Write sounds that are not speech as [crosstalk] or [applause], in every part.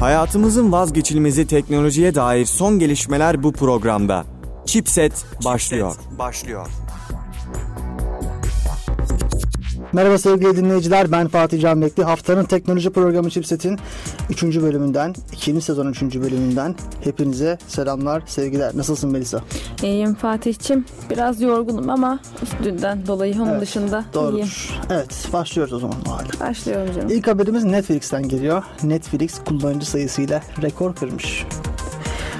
Hayatımızın vazgeçilmezi teknolojiye dair son gelişmeler bu programda. Chipset başlıyor. başlıyor. Merhaba sevgili dinleyiciler ben Fatih Can Bekli. Haftanın teknoloji programı Chipset'in 3. bölümünden, 2. sezon 3. bölümünden hepinize selamlar, sevgiler. Nasılsın Melisa? İyiyim Fatih'çim. Biraz yorgunum ama dünden dolayı onun Evet, dışında iyiyim. Doğrudur. Evet başlıyoruz o zaman o halde. Başlıyorum canım. İlk haberimiz Netflix'ten geliyor. Netflix kullanıcı sayısıyla rekor kırmış.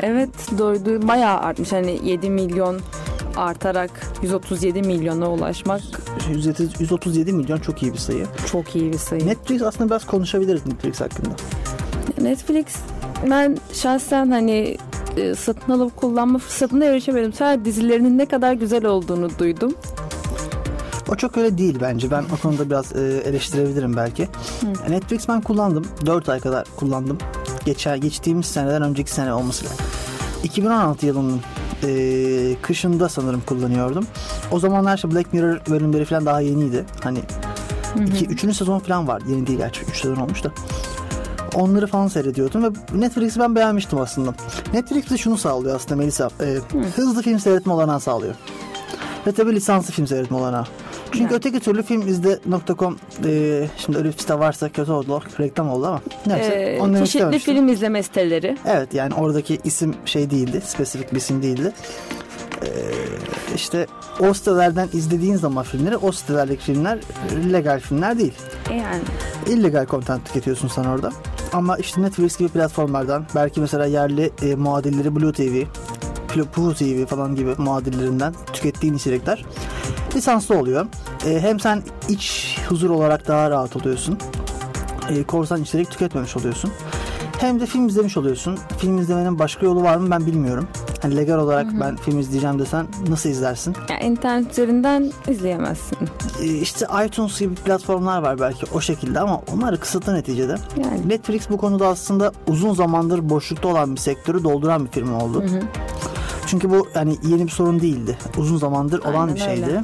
Evet doydu bayağı artmış. Hani 7 milyon artarak 137 milyona ulaşmak 137 milyon çok iyi bir sayı. çok iyi bir sayı. Netflix aslında biraz konuşabiliriz Netflix hakkında. Netflix ben şahsen hani e, satın alıp kullanma fırsatına erişemedim. Sadece dizilerinin ne kadar güzel olduğunu duydum. O çok öyle değil bence. Ben o konuda biraz e, eleştirebilirim belki. Netflix ben kullandım. 4 ay kadar kullandım. Geçer, geçtiğimiz seneden önceki sene olması lazım. 2016 yılının e, kışında sanırım kullanıyordum. O zamanlar işte Black Mirror bölümleri falan daha yeniydi. Hani iki, üçüncü sezon falan var. Yeni değil gerçi. Üç sezon olmuş da. Onları falan seyrediyordum ve Netflix'i ben beğenmiştim aslında. Netflix de şunu sağlıyor aslında Melisa. e, hızlı film seyretme olanağı sağlıyor. Ve tabii lisanslı film seyretme olanağı. Çünkü Yani. öteki türlü filmizde.com e, şimdi öyle bir site varsa kötü oldu. Reklam oldu ama. Neyse. Ee, çeşitli film izleme siteleri. Evet yani oradaki isim şey değildi. Spesifik bir isim değildi. Ee, işte o sitelerden izlediğin zaman filmleri o sitelerdeki filmler legal filmler değil. Yani illegal content tüketiyorsun sen orada. Ama işte Netflix gibi platformlardan belki mesela yerli e, muadilleri Blue TV, Pluto TV falan gibi muadillerinden tükettiğin içerikler lisanslı oluyor. E, hem sen iç huzur olarak daha rahat oluyorsun. E, korsan içerik tüketmemiş oluyorsun. Hem de film izlemiş oluyorsun. Film izlemenin başka yolu var mı ben bilmiyorum. Hani legal olarak ben film izleyeceğim desen nasıl izlersin? yani internet üzerinden izleyemezsin. E, işte iTunes gibi platformlar var belki o şekilde ama onlar kısıtlı neticede. Yani Netflix bu konuda aslında uzun zamandır boşlukta olan bir sektörü dolduran bir firma oldu. Çünkü bu yani yeni bir sorun değildi. Uzun zamandır olan Aynen bir şeydi. öyle.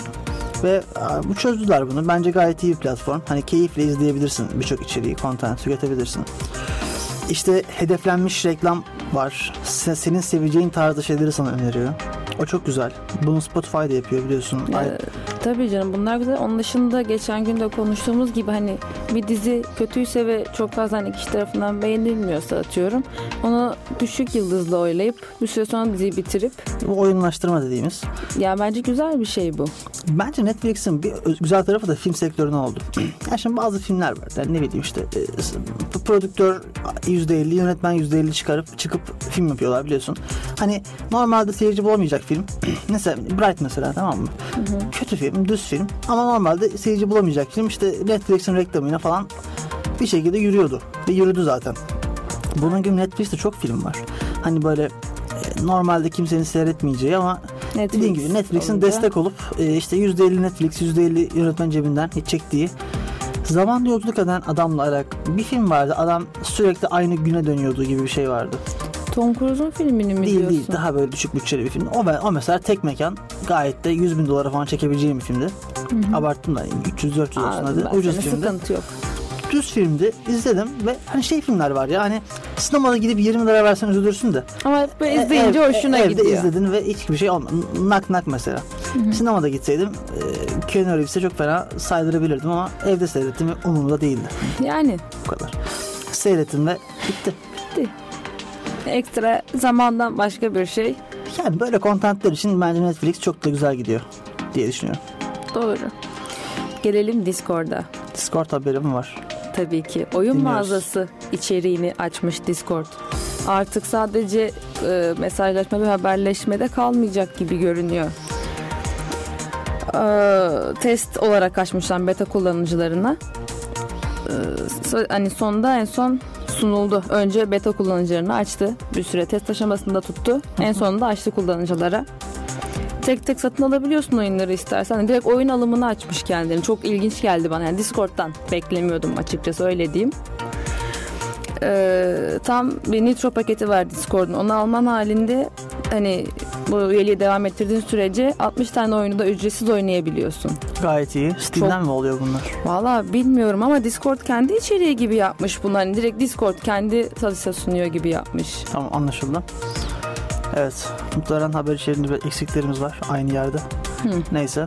Ve a, bu çözdüler bunu. Bence gayet iyi bir platform. Hani keyifle izleyebilirsin birçok içeriği, content tüketebilirsin. İşte hedeflenmiş reklam var. Se- Senin seveceğin tarzda şeyleri sana öneriyor. O çok güzel. Bunu Spotify da yapıyor biliyorsun. Ay- Ee, tabii canım bunlar güzel. Onun dışında geçen gün de konuştuğumuz gibi hani bir dizi kötüyse ve çok fazla hani kişi tarafından beğenilmiyorsa atıyorum. Onu düşük yıldızla oylayıp bir süre sonra diziyi bitirip Bu oyunlaştırma dediğimiz. ya bence güzel bir şey bu. Bence Netflix'in bir güzel tarafı da film sektörüne oldu. [clears throat] ya şimdi bazı filmler var. Yani ne bileyim işte e, prodüktör %50, yönetmen %50 çıkarıp çıkıp film yapıyorlar biliyorsun. Hani normalde seyirci bulamayacak film. [clears throat] mesela Bright mesela tamam mı? Kötü film, düz film. Ama normalde seyirci bulamayacak film işte Netflix'in reklamıyla falan bir şekilde yürüyordu. Ve yürüdü zaten. Bunun gibi Netflix'te çok film var. Hani böyle e, normalde kimsenin seyretmeyeceği ama Netflix Dediğim gibi Netflix'in olunca- destek olup e, işte %50 Netflix, %50 yönetmen cebinden hiç çektiği zaman yolculuk eden adamla alakalı bir film vardı. Adam sürekli aynı güne dönüyordu gibi bir şey vardı. Tom Cruise'un filmini mi değil diyorsun? değil daha böyle düşük bütçeli bir film. O, o mesela tek mekan gayet de 100 bin dolara falan çekebileceğim bir filmdi. Abarttım da 300-400 olsun hadi. Ucuz filmdi. sıkıntı yok. Düz filmdi. izledim ve hani şey filmler var ya hani sinemada gidip 20 lira versen üzülürsün de. Ama böyle izleyince ev- hoşuna evde gidiyor. izledin ve hiçbir şey olmadı. Nak nak mesela. Sinemada gitseydim e, Keanu Reeves'e çok fena saydırabilirdim ama evde seyrettim ve umurumda değildi. Yani Bu kadar. Seyrettim ve bitti. Ekstra zamandan başka bir şey. Yani böyle kontentler için bence Netflix çok da güzel gidiyor diye düşünüyorum. Doğru. Gelelim Discord'a. Discord haberim var. Tabii ki. Oyun Dinliyoruz. mağazası içeriğini açmış Discord. Artık sadece e, mesajlaşma ve haberleşmede kalmayacak gibi görünüyor. E, test olarak açmışlar beta kullanıcılarına. E, hani sonda en son sunuldu. Önce beta kullanıcılarını açtı. Bir süre test aşamasında tuttu. En sonunda açtı kullanıcılara. Tek tek satın alabiliyorsun oyunları istersen. Direkt oyun alımını açmış kendini. Çok ilginç geldi bana. Yani Discord'dan beklemiyordum açıkçası öyle diyeyim. Ee, tam bir nitro paketi var Discord'un. Onu alman halinde hani bu üyeliği devam ettirdiğin sürece 60 tane oyunu da ücretsiz oynayabiliyorsun. Gayet iyi. Steam'den Çok- mi oluyor bunlar? Valla bilmiyorum ama Discord kendi içeriği gibi yapmış bunu. Hani direkt Discord kendi satışa sunuyor gibi yapmış. Tamam anlaşıldı. Evet. Muhtemelen haber içeriğinde eksiklerimiz var aynı yerde. Hı. Neyse.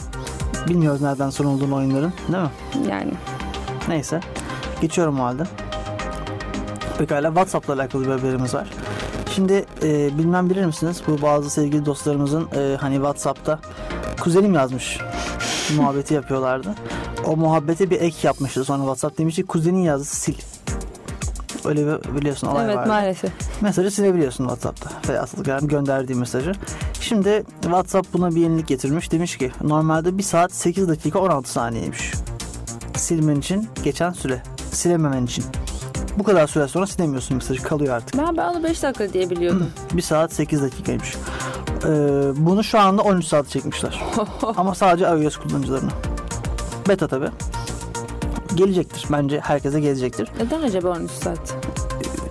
Bilmiyoruz nereden sunulduğunu oyunların değil mi? Yani Neyse. Geçiyorum o halde. Pekala WhatsApp'la alakalı bir haberimiz var. Şimdi e, bilmem bilir misiniz bu bazı sevgili dostlarımızın e, hani WhatsApp'ta kuzenim yazmış muhabbeti yapıyorlardı. O muhabbete bir ek yapmıştı sonra WhatsApp demiş ki kuzenin yazdı sil. Öyle bir biliyorsun olay evet vardı. maalesef. Mesajı silebiliyorsun WhatsApp'ta. Veya yani gönderdiği mesajı. Şimdi WhatsApp buna bir yenilik getirmiş. Demiş ki normalde 1 saat 8 dakika 16 saniyeymiş. Silmen için geçen süre. Silememen için. Bu kadar süre sonra silemiyorsun mesajı kalıyor artık. Ben, ben onu 5 dakika diye biliyordum. 1 [clears throat] saat 8 dakikaymış. Ee, bunu şu anda 13 saat çekmişler. [laughs] Ama sadece iOS kullanıcılarına. Beta tabi. Gelecektir. Bence herkese gelecektir. Neden acaba 13 saat?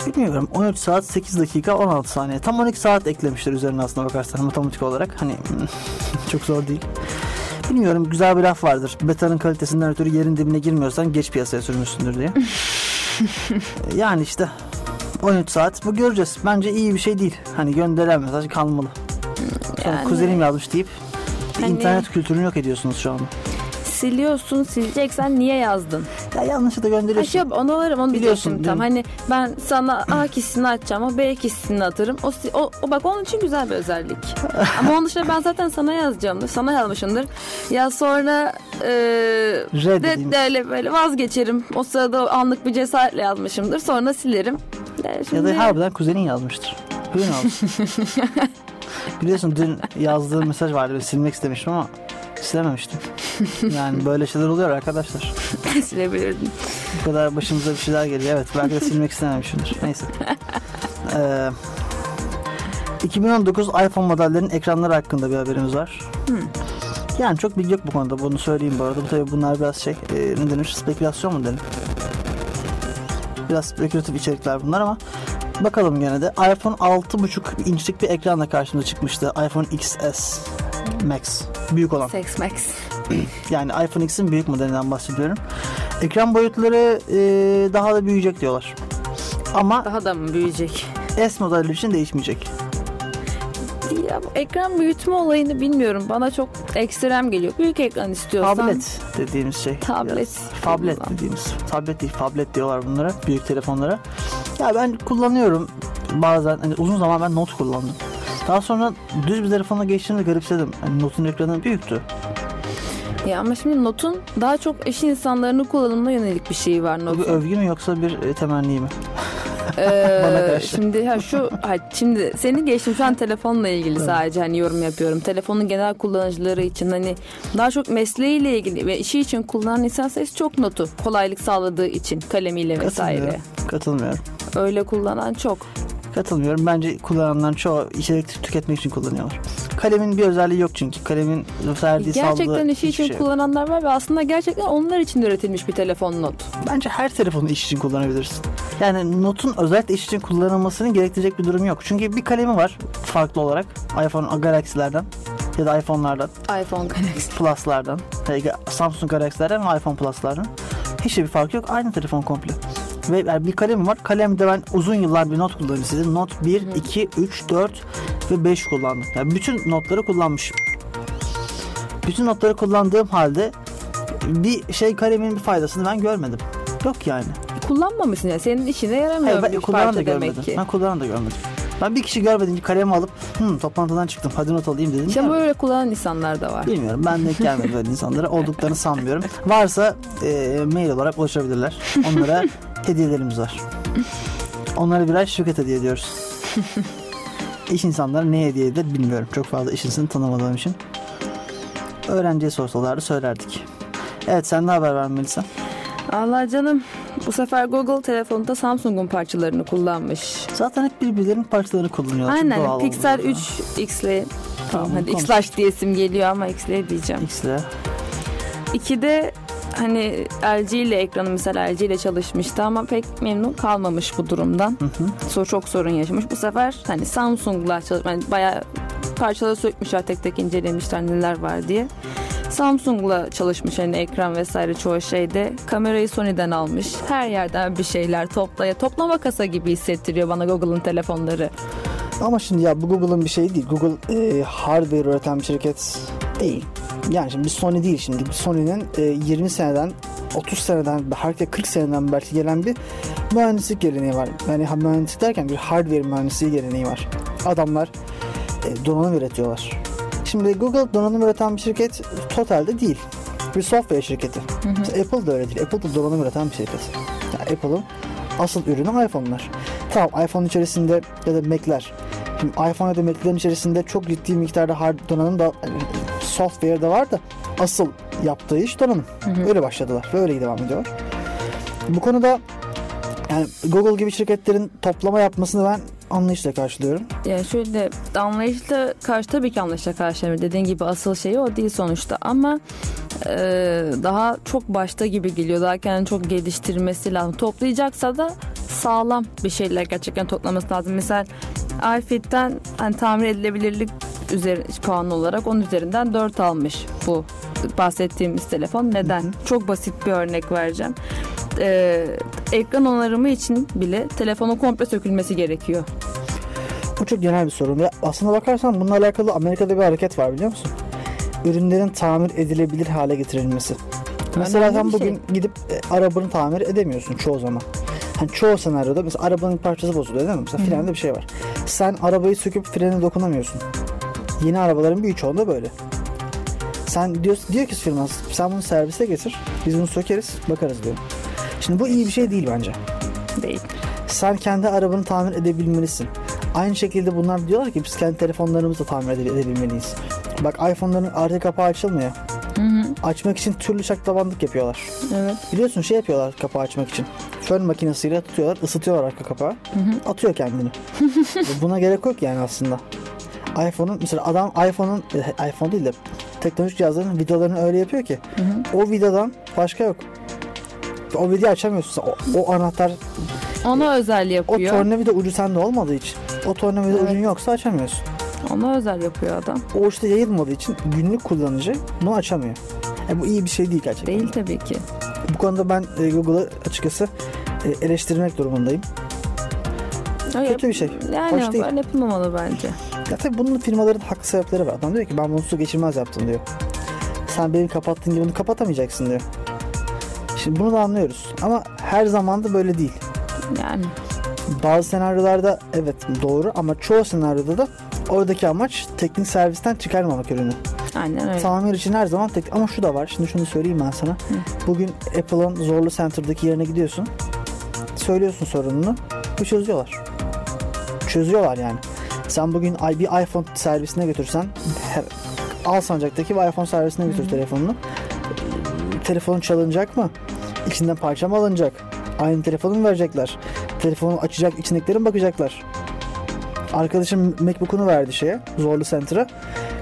Bilmiyorum 13 saat 8 dakika 16 saniye. Tam 12 saat eklemişler üzerine aslında bakarsan matematik olarak. Hani [laughs] çok zor değil. Bilmiyorum güzel bir laf vardır. Beta'nın kalitesinden ötürü yerin dibine girmiyorsan geç piyasaya sürmüşsündür diye. [laughs] [laughs] yani işte 13 saat bu göreceğiz. Bence iyi bir şey değil. Hani gönderen mesaj kalmalı. Sonra Yani- kuzenim yazmış deyip Hani- internet kültürünü yok ediyorsunuz şu anda. Siliyorsun sileceksen niye yazdın? Ya yanlışlıkla gönderiyorsun. Aşağı onu alırım onu Biliyorsun, diyecektim tam. Hani ben sana A kişisini açacağım ama B kişisini atarım. O, o, o bak onun için güzel bir özellik. [laughs] ama onun dışında ben zaten sana yazacağımdır. Sana yazmışımdır. Ya sonra e, de, de öyle böyle vazgeçerim. O sırada anlık bir cesaretle yazmışımdır. Sonra silerim. Ya, Ya şimdi, da harbiden kuzenin yazmıştır. Buyurun [laughs] abi. Biliyorsun dün yazdığım mesaj vardı. Silmek istemiştim ama silememiştim. Yani böyle şeyler oluyor arkadaşlar. [laughs] silebilirdim. Bu kadar başımıza bir şeyler geliyor. Evet belki de silmek istememişimdir. Neyse. [laughs] Ee, 2019 iPhone modellerinin ekranları hakkında bir haberimiz var. Yani çok bilgi yok bu konuda. Bunu söyleyeyim bu arada. Bu tabii bunlar biraz şey e, ne denir? Spekülasyon mu denir? Biraz spekülatif içerikler bunlar ama bakalım gene de. iPhone 6.5 inçlik bir ekranla karşımıza çıkmıştı. iPhone XS Max. Büyük olan. Sex Max. [clears throat] Yani iPhone X'in büyük modelinden bahsediyorum. Ekran boyutları e, daha da büyüyecek diyorlar. Ama Daha da mı büyüyecek? S modeli için değişmeyecek. Ya bu ekran büyütme olayını bilmiyorum. Bana çok ekstrem geliyor. Büyük ekran istiyorsan. Tablet dediğimiz şey. Tablet. Biraz Tablet dediğimiz. Tablet değil, tablet diyorlar bunlara. Büyük telefonlara. Ya ben kullanıyorum. Bazen hani uzun zaman ben not kullandım. Daha sonra düz bir telefona geçtiğimde garipsedim. Hani notun ekranı büyüktü. Ya ama şimdi Note'un daha çok iş insanlarının kullanımına yönelik bir şeyi var Bu bir övgü mü yoksa bir e, temenni mi? Ee, [laughs] şimdi ha şu ha, şimdi seni geçtim şu an telefonla ilgili sadece hani yorum yapıyorum. Telefonun genel kullanıcıları için hani daha çok mesleğiyle ilgili ve işi için kullanan insan sayısı çok Note'u kolaylık sağladığı için kalemiyle vesaire. Katılmıyorum. Katılmıyorum. Öyle kullanan çok. Katılmıyorum. Bence kullananların çoğu içerik tüketmek için kullanıyorlar. Kalemin bir özelliği yok çünkü. Kalemin verdiği Gerçekten işi için şey kullananlar var ve aslında gerçekten onlar için üretilmiş bir telefon Note. Bence her telefonu iş için kullanabilirsin. Yani notun özellikle iş için kullanılmasını gerektirecek bir durum yok. Çünkü bir kalemi var farklı olarak. iPhone Galaxy'lerden ya da iPhone'lardan, iPhone Galaxy. Plus'lardan, Samsung Galaxy'lerden ve iPhone Plus'lardan. Hiçbir bir fark yok. Aynı telefon komple. Ve yani bir kalemim var. Kalemde ben uzun yıllar bir not kullanıcısıydım. Not 1, 2, 3, 4 ve 5 kullandım. Yani bütün notları kullanmışım. Bütün notları kullandığım halde bir şey kalemin bir faydasını ben görmedim. Yok yani. Kullanmamışsın ya. Senin işine yaramıyor Hayır, ben kullanan da görmedim. ki. Ben kullanan da görmedim. Ben bir kişi görmediğince kalemi alıp Hı, toplantıdan çıktım hadi not alayım dedim. İşte Görmedim. böyle kullanan insanlar da var. Bilmiyorum ben denk gelmedim böyle insanlara [laughs] olduklarını sanmıyorum. Varsa e, mail olarak ulaşabilirler. Onlara [laughs] hediyelerimiz var. Onlara birer şirket hediye ediyoruz. İş insanlara ne hediye eder bilmiyorum. Çok fazla iş insanını tanımadığım için. Öğrenciye sorsalardı söylerdik. Evet sen ne haber vermelisin? Allah canım. Bu sefer Google telefonunda Samsung'un parçalarını kullanmış. Zaten hep birbirlerinin parçalarını kullanıyorlar. Aynen. Pixel oluyor. 3 X'li. Tamam hadi konuş. X-Lash diyesim geliyor ama X'li diyeceğim. X'le. 2'de hani LG ile ekranı mesela LG ile çalışmıştı ama pek memnun kalmamış bu durumdan. Hı hı. Çok sorun yaşamış. Bu sefer hani Samsung'la çalış yani bayağı Parçaları sökmüşler tek tek incelemişler neler var diye. Samsung'la çalışmış hani ekran vesaire çoğu şeyde. Kamerayı Sony'den almış. Her yerden bir şeyler toplaya toplama kasa gibi hissettiriyor bana Google'ın telefonları. Ama şimdi ya bu Google'ın bir şeyi değil. Google e, hardware üreten bir şirket değil. Yani şimdi bir Sony değil şimdi. Bir Sony'nin e, 20 seneden 30 seneden belki 40 seneden belki gelen bir mühendislik geleneği var. Yani mühendislik derken bir hardware mühendisliği geleneği var. Adamlar e, donanım üretiyorlar. Şimdi Google donanım üreten bir şirket totalde değil. Bir software şirketi. Mesela Apple da öyle değil. Apple da donanım üreten bir şirket. Yani Apple'ın asıl ürünü iPhone'lar. Tamam iPhone içerisinde ya da Mac'ler. Şimdi iPhone ya da Mac'lerin içerisinde çok ciddi miktarda hard donanım da yani software de var da asıl yaptığı iş donanım. Öyle başladılar ve öyle devam ediyorlar. Bu konuda yani Google gibi şirketlerin toplama yapmasını ben anlayışla karşılıyorum. Ya şöyle anlayışla karşı tabii ki anlayışla karşılamıyor. Dediğin gibi asıl şeyi o değil sonuçta ama e, daha çok başta gibi geliyor. Daha kendini çok geliştirmesi lazım. Toplayacaksa da sağlam bir şeyler gerçekten toplaması lazım. Mesela iFit'ten hani tamir edilebilirlik üzeri, puan olarak 10 üzerinden 4 almış bu bahsettiğimiz telefon. Neden? Çok basit bir örnek vereceğim. Ee, ekran onarımı için bile telefonun komple sökülmesi gerekiyor. Bu çok genel bir sorun. Ve aslına bakarsan bununla alakalı Amerika'da bir hareket var biliyor musun? Ürünlerin tamir edilebilir hale getirilmesi. Mesela sen bir bugün şey. gidip e, arabanı tamir edemiyorsun çoğu zaman. Hani çoğu senaryoda mesela arabanın parçası bozuluyor değil mi? Mesela frende bir şey var. Sen arabayı söküp frene dokunamıyorsun. Yeni arabaların büyük çoğunda böyle. Sen diyor, diyor ki firma sen bunu servise getir. Biz bunu sökeriz bakarız diyor. Şimdi bu iyi bir şey değil bence. Değil. Sen kendi arabanı tamir edebilmelisin. Aynı şekilde bunlar diyorlar ki biz kendi telefonlarımızı da tamir ede- edebilmeliyiz. Bak iPhone'ların arka kapağı açılmıyor. Açmak için türlü şaklabanlık yapıyorlar. Evet. Biliyorsun şey yapıyorlar kapağı açmak için. Fön makinesiyle tutuyorlar, ısıtıyorlar arka kapağı. Atıyor kendini. [laughs] Buna gerek yok yani aslında. iPhone'un mesela adam iPhone'un e, iPhone değil de teknolojik cihazların vidalarını öyle yapıyor ki o vidadan başka yok. O vidayı açamıyorsun. O, o anahtar Ona özel o yapıyor. tornavida ucu sende olmadığı için o tornavida Evet. ucun yoksa açamıyorsun. Ona özel yapıyor adam. O işte yayılmadığı için günlük kullanıcı bunu açamıyor. E bu iyi bir şey değil gerçekten. Değil tabii ki. Bu konuda ben e, Google'ı açıkçası e, eleştirmek durumundayım. Öyle- Kötü bir şey. Yani Hoş değil. yapılmamalı bence. Ya tabii bunun firmaların haklı sebepleri var. Adam diyor ki ben bunu su geçirmez yaptım diyor. Sen benim kapattığın gibi bunu kapatamayacaksın diyor. Şimdi bunu da anlıyoruz. Ama her zaman da böyle değil. Yani Bazı senaryolarda evet doğru ama çoğu senaryoda da oradaki amaç teknik servisten çıkarmamak ürünü. aynen öyle. Tamir için her zaman tek ama şu da var. Şimdi şunu söyleyeyim ben sana. Bugün Apple'ın Zorlu Center'daki yerine gidiyorsun. Söylüyorsun sorununu. Bu çözüyorlar. Çözüyorlar yani. Sen bugün bir iPhone servisine götürsen Alsancak'taki bir iPhone servisine götür telefonunu. Telefonun çalınacak mı? İçinden parça mı alınacak? Aynı telefonu mu verecekler? Telefonu açacak, içindekilerin bakacaklar. Arkadaşım MacBook'unu verdi şeye, Zorlu Center'a.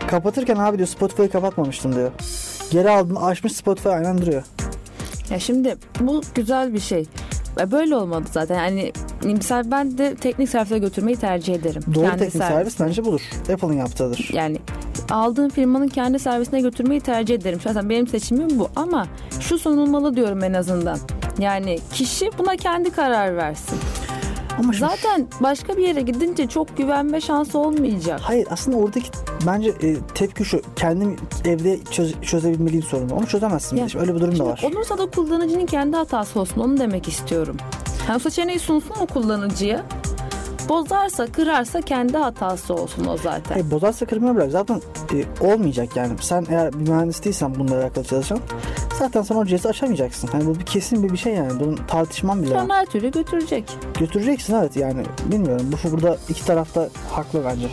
Kapatırken abi diyor Spotify'ı kapatmamıştım diyor. Geri aldın açmış Spotify aynen duruyor. Ya şimdi bu güzel bir şey. Böyle olmadı zaten. Yani misal ben de teknik servise götürmeyi tercih ederim. Doğru Kendi teknik servis bence budur. Apple'ın yaptığıdır. Yani aldığım firmanın kendi servisine götürmeyi tercih ederim. Zaten benim seçimim bu ama şu sunulmalı diyorum en azından. Yani kişi buna kendi karar versin. Ama şimdi Zaten başka bir yere gidince çok güvenme şansı olmayacak. Hayır aslında oradaki bence e, tepki şu. Kendim evde çöz, çözebilmeliyim sorunu. Onu çözemezsin. Ya, Şimdi öyle bir durum da var. olursa da kullanıcının kendi hatası olsun onu demek istiyorum. Yani seçeneği sunsun o kullanıcıya. Bozarsa, kırarsa kendi hatası olsun o zaten. Hayır, bozarsa kırmaya bırak. Zaten e, olmayacak yani. Sen eğer bir mühendis değilsen bununla alakalı çalışan zaten sen o cihazı açamayacaksın. Yani bu bir kesin bir bir şey yani. Bunun tartışmam bile. Sonra her türlü götürecek. Götüreceksin evet yani. Bilmiyorum. Bu burada iki tarafta haklı bence.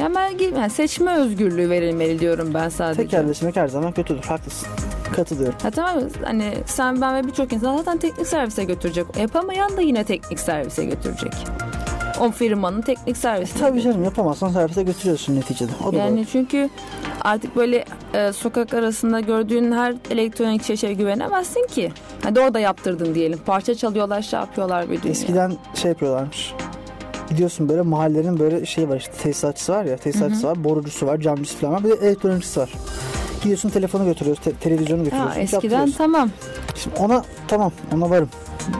Yani, ben, yani seçme özgürlüğü verilmeli diyorum ben sadece. Tekelleşmek her zaman kötüdür. Haklısın. Katılıyorum. Ha tamam mı? hani sen ben ve birçok insan zaten teknik servise götürecek. Yapamayan da yine teknik servise götürecek. O firmanın teknik servisine. Tabii canım yapamazsan servise götürüyorsun neticede. O da Yani doğru. çünkü artık böyle e, sokak arasında gördüğün her elektronik şişeye güvenemezsin ki. Hadi orada yaptırdın diyelim. Parça çalıyorlar, şey yapıyorlar bir dünya. Eskiden şey yapıyorlarmış. gidiyorsun böyle mahallenin böyle şey var işte tesisatçısı var ya tesisatçısı var borucusu var camcısı falan var bir de elektronikçisi var. Gidiyorsun telefonu götürüyorsun te- televizyonu Ha, götürüyorsun. eskiden yaptırıyorsun. tamam. Şimdi ona tamam ona varım.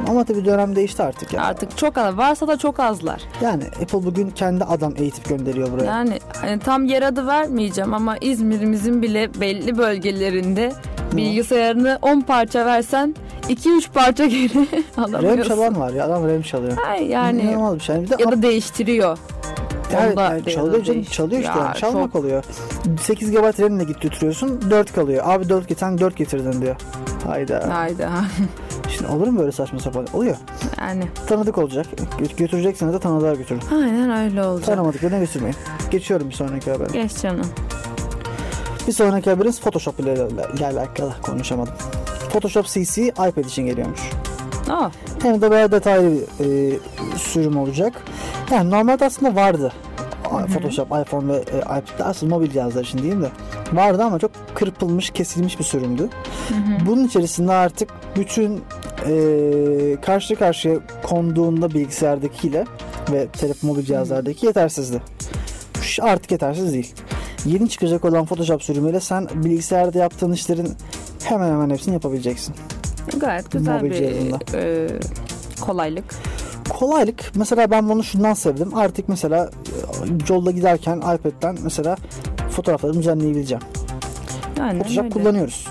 Ama tabii dönem değişti artık ya. Artık çok az. Varsa da çok azlar. Yani Apple bugün kendi adam eğitip gönderiyor buraya. Yani hani tam yer adı vermeyeceğim ama İzmir'imizin bile belli bölgelerinde bilgisayarını 10 parça versen 2-3 parça geri [laughs] RAM alamıyorsun. çalan var ya adam RAM çalıyor. Ay yani İnanılmaz bir şey. Bir de ya da değiştiriyor. Evet, Onda yani çalıyor canım çalıyor işte Ya, yani çalmak çok- oluyor. 8 GB RAM'le git götürüyorsun 4 kalıyor. Abi 4 getiren 4 getirdin diyor. Hayda. Hayda. [laughs] Şimdi olur mu böyle saçma sapan? Oluyor. Yani Tanıdık olacak. Gö- Götürecekseniz de tanıdığa götürün. aynen öyle olacak. Tanımadıklarına götürmeyin. Geçiyorum bir sonraki habere. Geç canım. Bir sonraki haberimiz Photoshop ile, ile alakalı konuşamadım. Photoshop CC iPad için geliyormuş. Aa, Hem de bayağı detaylı bir e, sürüm olacak. Yani normalde aslında vardı. Photoshop, iPhone ve e, iPad'de aslında mobil cihazlar için değil de vardı ama çok kırpılmış, kesilmiş bir sürümdü. Bunun içerisinde artık bütün e, karşı karşıya konduğunda bilgisayardakiyle ve telefon mobil cihazlardaki yetersizdi. Şu Artık yetersiz değil. Yeni çıkacak olan Photoshop sürümüyle sen bilgisayarda yaptığın işlerin hemen hemen hepsini yapabileceksin. Gayet güzel Mobil bir cihazında. e, kolaylık. kolaylık mesela ben bunu şundan sevdim artık mesela e, yolda giderken iPad'den mesela fotoğraflarımı düzenleyebileceğim. Aynen Photoshop öyle. kullanıyoruz.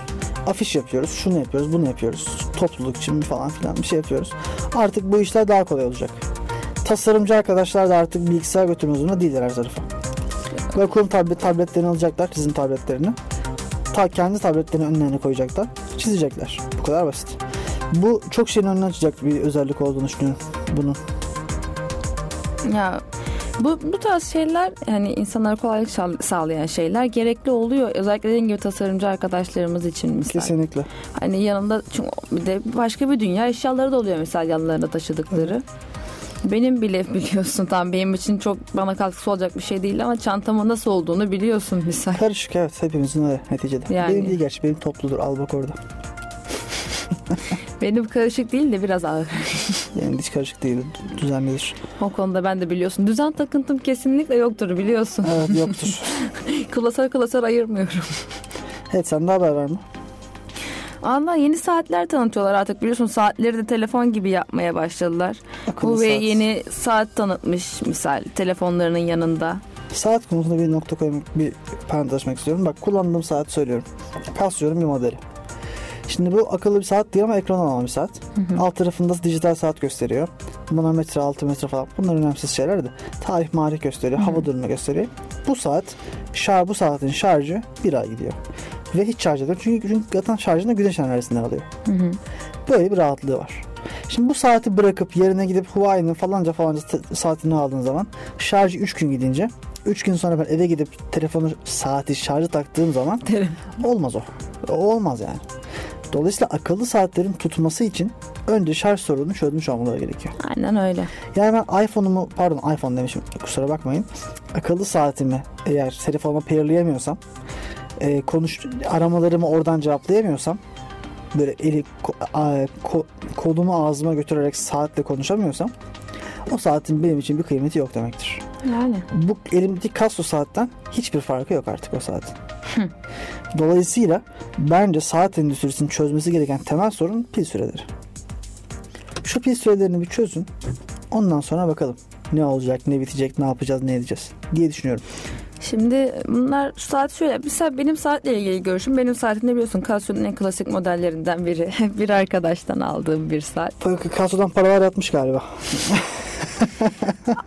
Afiş yapıyoruz, şunu yapıyoruz, bunu yapıyoruz. Topluluk için falan filan bir şey yapıyoruz. Artık bu işler daha kolay olacak. Tasarımcı arkadaşlar da artık bilgisayar götürme zorunda değiller her tarafa. Ve kurum tablet, tabletlerini alacaklar, çizim tabletlerini. Ta kendi tabletlerini önlerine koyacaklar, çizecekler. Bu kadar basit. Bu çok şeyin önüne açacak bir özellik olduğunu düşünüyorum bunun. Ya bu, bu tarz şeyler yani insanlara kolaylık sağ- sağlayan şeyler gerekli oluyor. Özellikle dediğim gibi tasarımcı arkadaşlarımız için misal. Kesinlikle. Hani yanında çünkü bir de başka bir dünya eşyaları da oluyor misal yanlarında taşıdıkları. Benim bile [laughs] biliyorsun tam benim için çok bana katkısı olacak bir şey değil ama çantamın nasıl olduğunu biliyorsun misal. Karışık evet hepimizin öyle neticede. Yani. Benim değil gerçi benim topludur al bak orada. [laughs] Benim karışık değil de biraz ağır. [laughs] Yani hiç karışık değil düzenlidir. O konuda ben de biliyorsun. Düzen takıntım kesinlikle yoktur biliyorsun. Evet yoktur. klasör klasör ayırmıyorum. evet sende haber var mı? Allah yeni saatler tanıtıyorlar artık biliyorsun saatleri de telefon gibi yapmaya başladılar. Akıllı Huawei saat. yeni saat tanıtmış misal telefonlarının yanında. Saat konusunda bir nokta koymak, bir parantez açmak istiyorum. Bak kullandığım saat söylüyorum. Casio'nun bir modeli. Şimdi bu akıllı bir saat değil ama ekran olan bir saat. Alt tarafında dijital saat gösteriyor. Manometre, altimetre falan. Bunlar önemsiz şeyler de. Tarih, marih gösteriyor. Hava durumu gösteriyor. Bu saat, şar, bu saatin şarjı bir ay gidiyor. Ve hiç şarj edemiyor. Çünkü, çünkü zaten şarjını güneş enerjisinden alıyor. Böyle bir rahatlığı var. Şimdi bu saati bırakıp yerine gidip Huawei'nin falanca falanca saatini aldığın zaman şarjı 3 gün gidince 3 gün sonra ben eve gidip telefonu saati şarjı taktığım zaman olmaz o. Olmaz yani. Dolayısıyla akıllı saatlerin tutması için önce şarj sorununu çözmüş olmaları gerekiyor. Aynen öyle. Yani ben iPhone'umu pardon iPhone demişim kusura bakmayın. Akıllı saatimi eğer telefonuma pairleyemiyorsam e, konuş aramalarımı oradan cevaplayamıyorsam böyle eli a- ko- kolumu ağzıma götürerek saatle konuşamıyorsam o saatin benim için bir kıymeti yok demektir. Yani. Bu elimdeki Casio saatten hiçbir farkı yok artık o saatin. Dolayısıyla bence saat endüstrisinin çözmesi gereken temel sorun pil süreleri. Şu pil sürelerini bir çözün. Ondan sonra bakalım ne olacak, ne bitecek, ne yapacağız, ne edeceğiz diye düşünüyorum. Şimdi bunlar şu saat şöyle. Mesela benim saatle ilgili görüşüm. Benim saatim de biliyorsun Casio'nun en klasik modellerinden biri. [laughs] bir arkadaştan aldığım bir saat. Casio'dan paralar yatmış galiba. [laughs]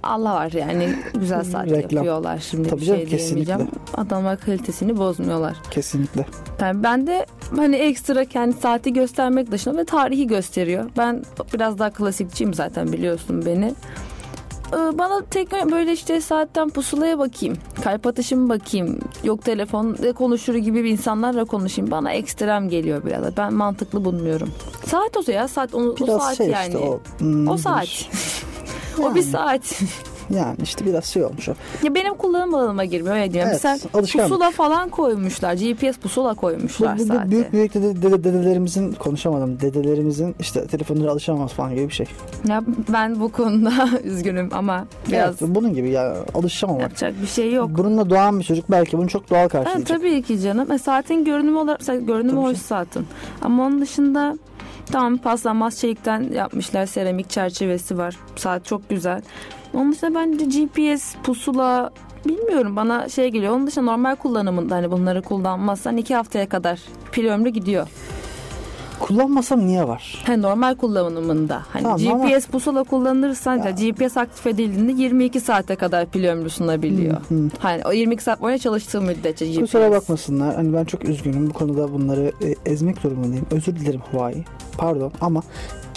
Allah var yani güzel saat Reklam. yapıyorlar şimdi Tabii bir canım, şey diyemeyeceğim. kesinlikle. Adamlar kalitesini bozmuyorlar. Kesinlikle. Yani ben de hani ekstra kendi saati göstermek dışında ve tarihi gösteriyor. Ben biraz daha klasikçiyim zaten biliyorsun beni. Ee, Bana tek böyle işte saatten pusulaya bakayım. Kalp atışımı bakayım. Yok telefon konuşur gibi bir insanlarla konuşayım. Bana ekstrem geliyor biraz. Ben mantıklı bulmuyorum. Saat o ya saat o, o saat şey yani. işte o. hmm, O saat. [laughs] o bir saat. Yani işte biraz şey olmuş o. Ya benim kullanım alanıma girmiyor öyle diyorum. Evet, Mesela alışkanlık. pusula falan koymuşlar. GPS pusula koymuşlar bu- bu saate. büyük büyük dede, dede- dedelerimizin konuşamadım. Dedelerimizin işte telefonlara alışamaması falan gibi bir şey. Ya ben bu konuda [laughs] üzgünüm ama biraz Evet, bunun gibi ya alışamamak. yapacak bir şey yok. Bununla doğan bir çocuk belki bunu çok doğal Ha, karşılayacak. tabii ki canım. E, saatin görünümü olarak mesela görünümü Tabii hoş saatin. Ama onun dışında tamam paslanmaz çelikten yapmışlar. Seramik çerçevesi var. Saat çok güzel. Onun dışında bence GPS, pusula bilmiyorum bana şey geliyor. Onun dışında normal kullanımında hani bunları kullanmazsan iki haftaya kadar pil ömrü gidiyor. Kullanmasam niye var? Hani normal kullanımında. Hani Tamam GPS pusula kullanırsan Ya. GPS aktif edildiğinde 22 saate kadar pil ömrü sunabiliyor. Hı, hı. Hani o 22 saat boyunca çalıştığı müddetçe GPS. Kusura bakmasınlar. Hani ben çok üzgünüm. Bu konuda bunları e, ezmek durumundayım. Özür dilerim Huawei. Pardon ama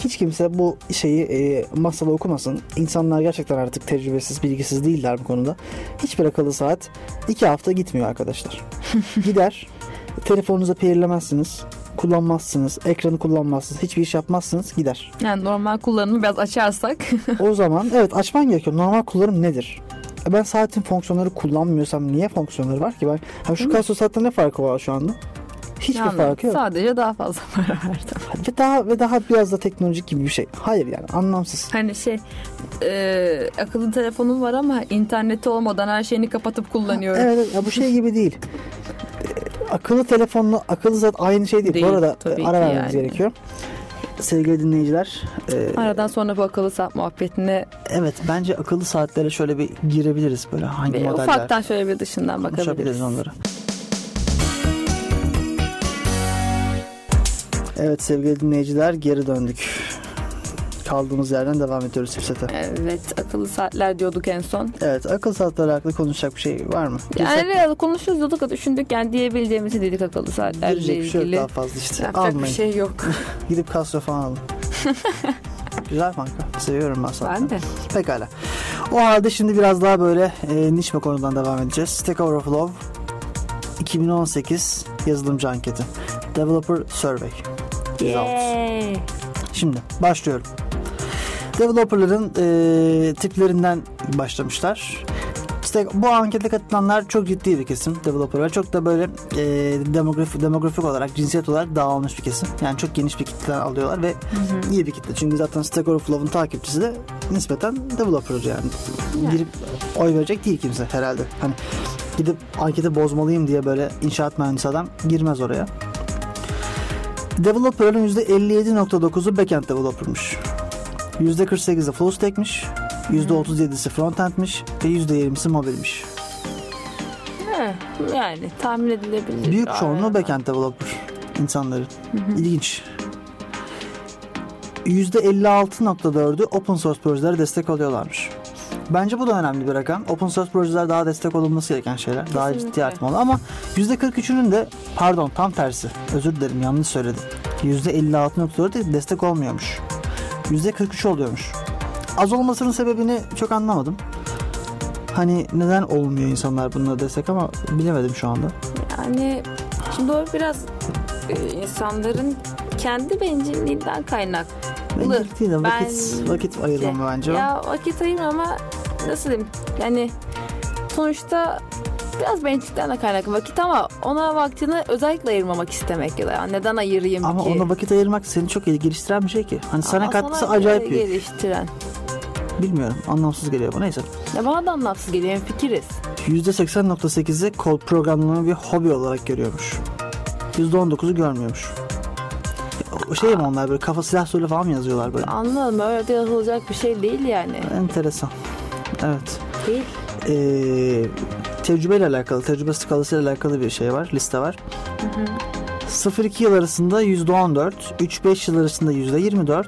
hiç kimse bu şeyi e, masada okumasın. İnsanlar gerçekten artık tecrübesiz, bilgisiz değiller bu konuda. Hiçbir akıllı saat iki hafta gitmiyor arkadaşlar. [laughs] Gider. Telefonunuza peyirlemezsiniz. Kullanmazsınız. Ekranı kullanmazsınız. Hiçbir iş yapmazsınız. Gider. Yani normal kullanımı biraz açarsak [laughs] O zaman evet açman gerekiyor. Normal kullanım nedir? E Ben saatin fonksiyonları kullanmıyorsam niye fonksiyonları var ki? Ben, ha şu? Casio saatte ne farkı var şu anda? Hiçbir yani farkı yok. sadece daha fazla [laughs] para verdim. Ve daha ve daha biraz da teknolojik gibi bir şey. Hayır yani anlamsız. Hani şey e, akıllı telefonum var ama interneti olmadan her şeyini kapatıp kullanıyorum. Evet, evet ya bu şey gibi değil. [laughs] Akıllı telefonla akıllı saat aynı şey değil. Değil, bu arada e, ara vermemiz yani. gerekiyor. Sevgili dinleyiciler, e, Aradan sonra bu akıllı saat muhabbetine evet bence akıllı saatlere şöyle bir girebiliriz böyle hangi bir modeller ufaktan şöyle bir dışından bakabiliriz. onları. Evet sevgili dinleyiciler geri döndük. Kaldığımız yerden devam ediyoruz Sipset'e. Evet akıllı saatler diyorduk en son. Evet akıl saatleri hakkında konuşacak bir şey var mı? Yani evet, konuşuyoruz diyorduk düşündük yani diyebileceğimizi dedik akıllı saatlerle girecek bir şey ilgili. daha fazla işte. Yapacak Almayın. bir şey yok. [laughs] Gidip Casio falan alın. [laughs] Güzel kanka. Seviyorum ben saatleri. ben de. Pekala. O halde şimdi biraz daha böyle e, niş bir konudan devam edeceğiz. Stack Overflow 2018 yazılımcı anketi. Developer Survey. Results. Şimdi başlıyorum. Developerların e, tiplerinden başlamışlar. İşte bu ankete katılanlar çok ciddi bir kesim developerlar. Çok da böyle e, demografik, demografik olarak, cinsiyet olarak dağılmış bir kesim. Yani çok geniş bir kitle alıyorlar ve iyi bir kitle. Çünkü zaten Stack Overflow'un takipçisi de nispeten developer yani. Yani. Girip oy verecek değil kimse herhalde. Hani gidip anketi bozmalıyım diye böyle inşaat mühendisi adam girmez oraya. Developer'ın %57.9'u backend developer'mış. %48'i full stack'miş. %37'si frontend'miş ve %20'si mobilmiş. He, yani tahmin edilebilir. Büyük çoğunluğu backend developer insanların. İlginç. %56.4'ü open source projelere destek oluyorlarmış. Bence bu da önemli bir rakam. Open source projeler daha destek olunması gereken şeyler. Daha Kesinlikle. ciddi artmalı ama %43'ünün de pardon tam tersi. Özür dilerim yanlış söyledim. %56.4'ü destek olmuyormuş. %43 oluyormuş. Az olmasının sebebini çok anlamadım. Hani neden olmuyor insanlar bununla destek ama bilemedim şu anda. Yani şimdi o biraz e, insanların kendi bencilliğinden kaynaklı. Bencillik değil de vakit, Bence- vakit ayırmama bence. Ya vakit ayırma ama nasıl diyeyim yani sonuçta biraz bencillikten de kaynaklı vakit ama ona vaktini özellikle ayırmamak istemek ya da yani neden ayırayım Ama ki? ona vakit ayırmak seni çok geliştiren bir şey ki. Hani sana katkısı acayip büyük. geliştiren. Bilmiyorum anlamsız geliyor bu neyse. Ya bana da anlamsız geliyor fikiriz. %80.8'i kod programlamayı bir hobi olarak görüyormuş. %19'u görmüyormuş. Şey mi onlar böyle kafa silah söyle falan mı yazıyorlar böyle? Anladım öyle de yazılacak bir şey değil yani. Enteresan. Evet. Değil. Ee, tecrübeyle alakalı, tecrübe skalasıyla alakalı bir şey var, liste var. 0-2 yıl arasında %14, 3-5 yıl arasında %24,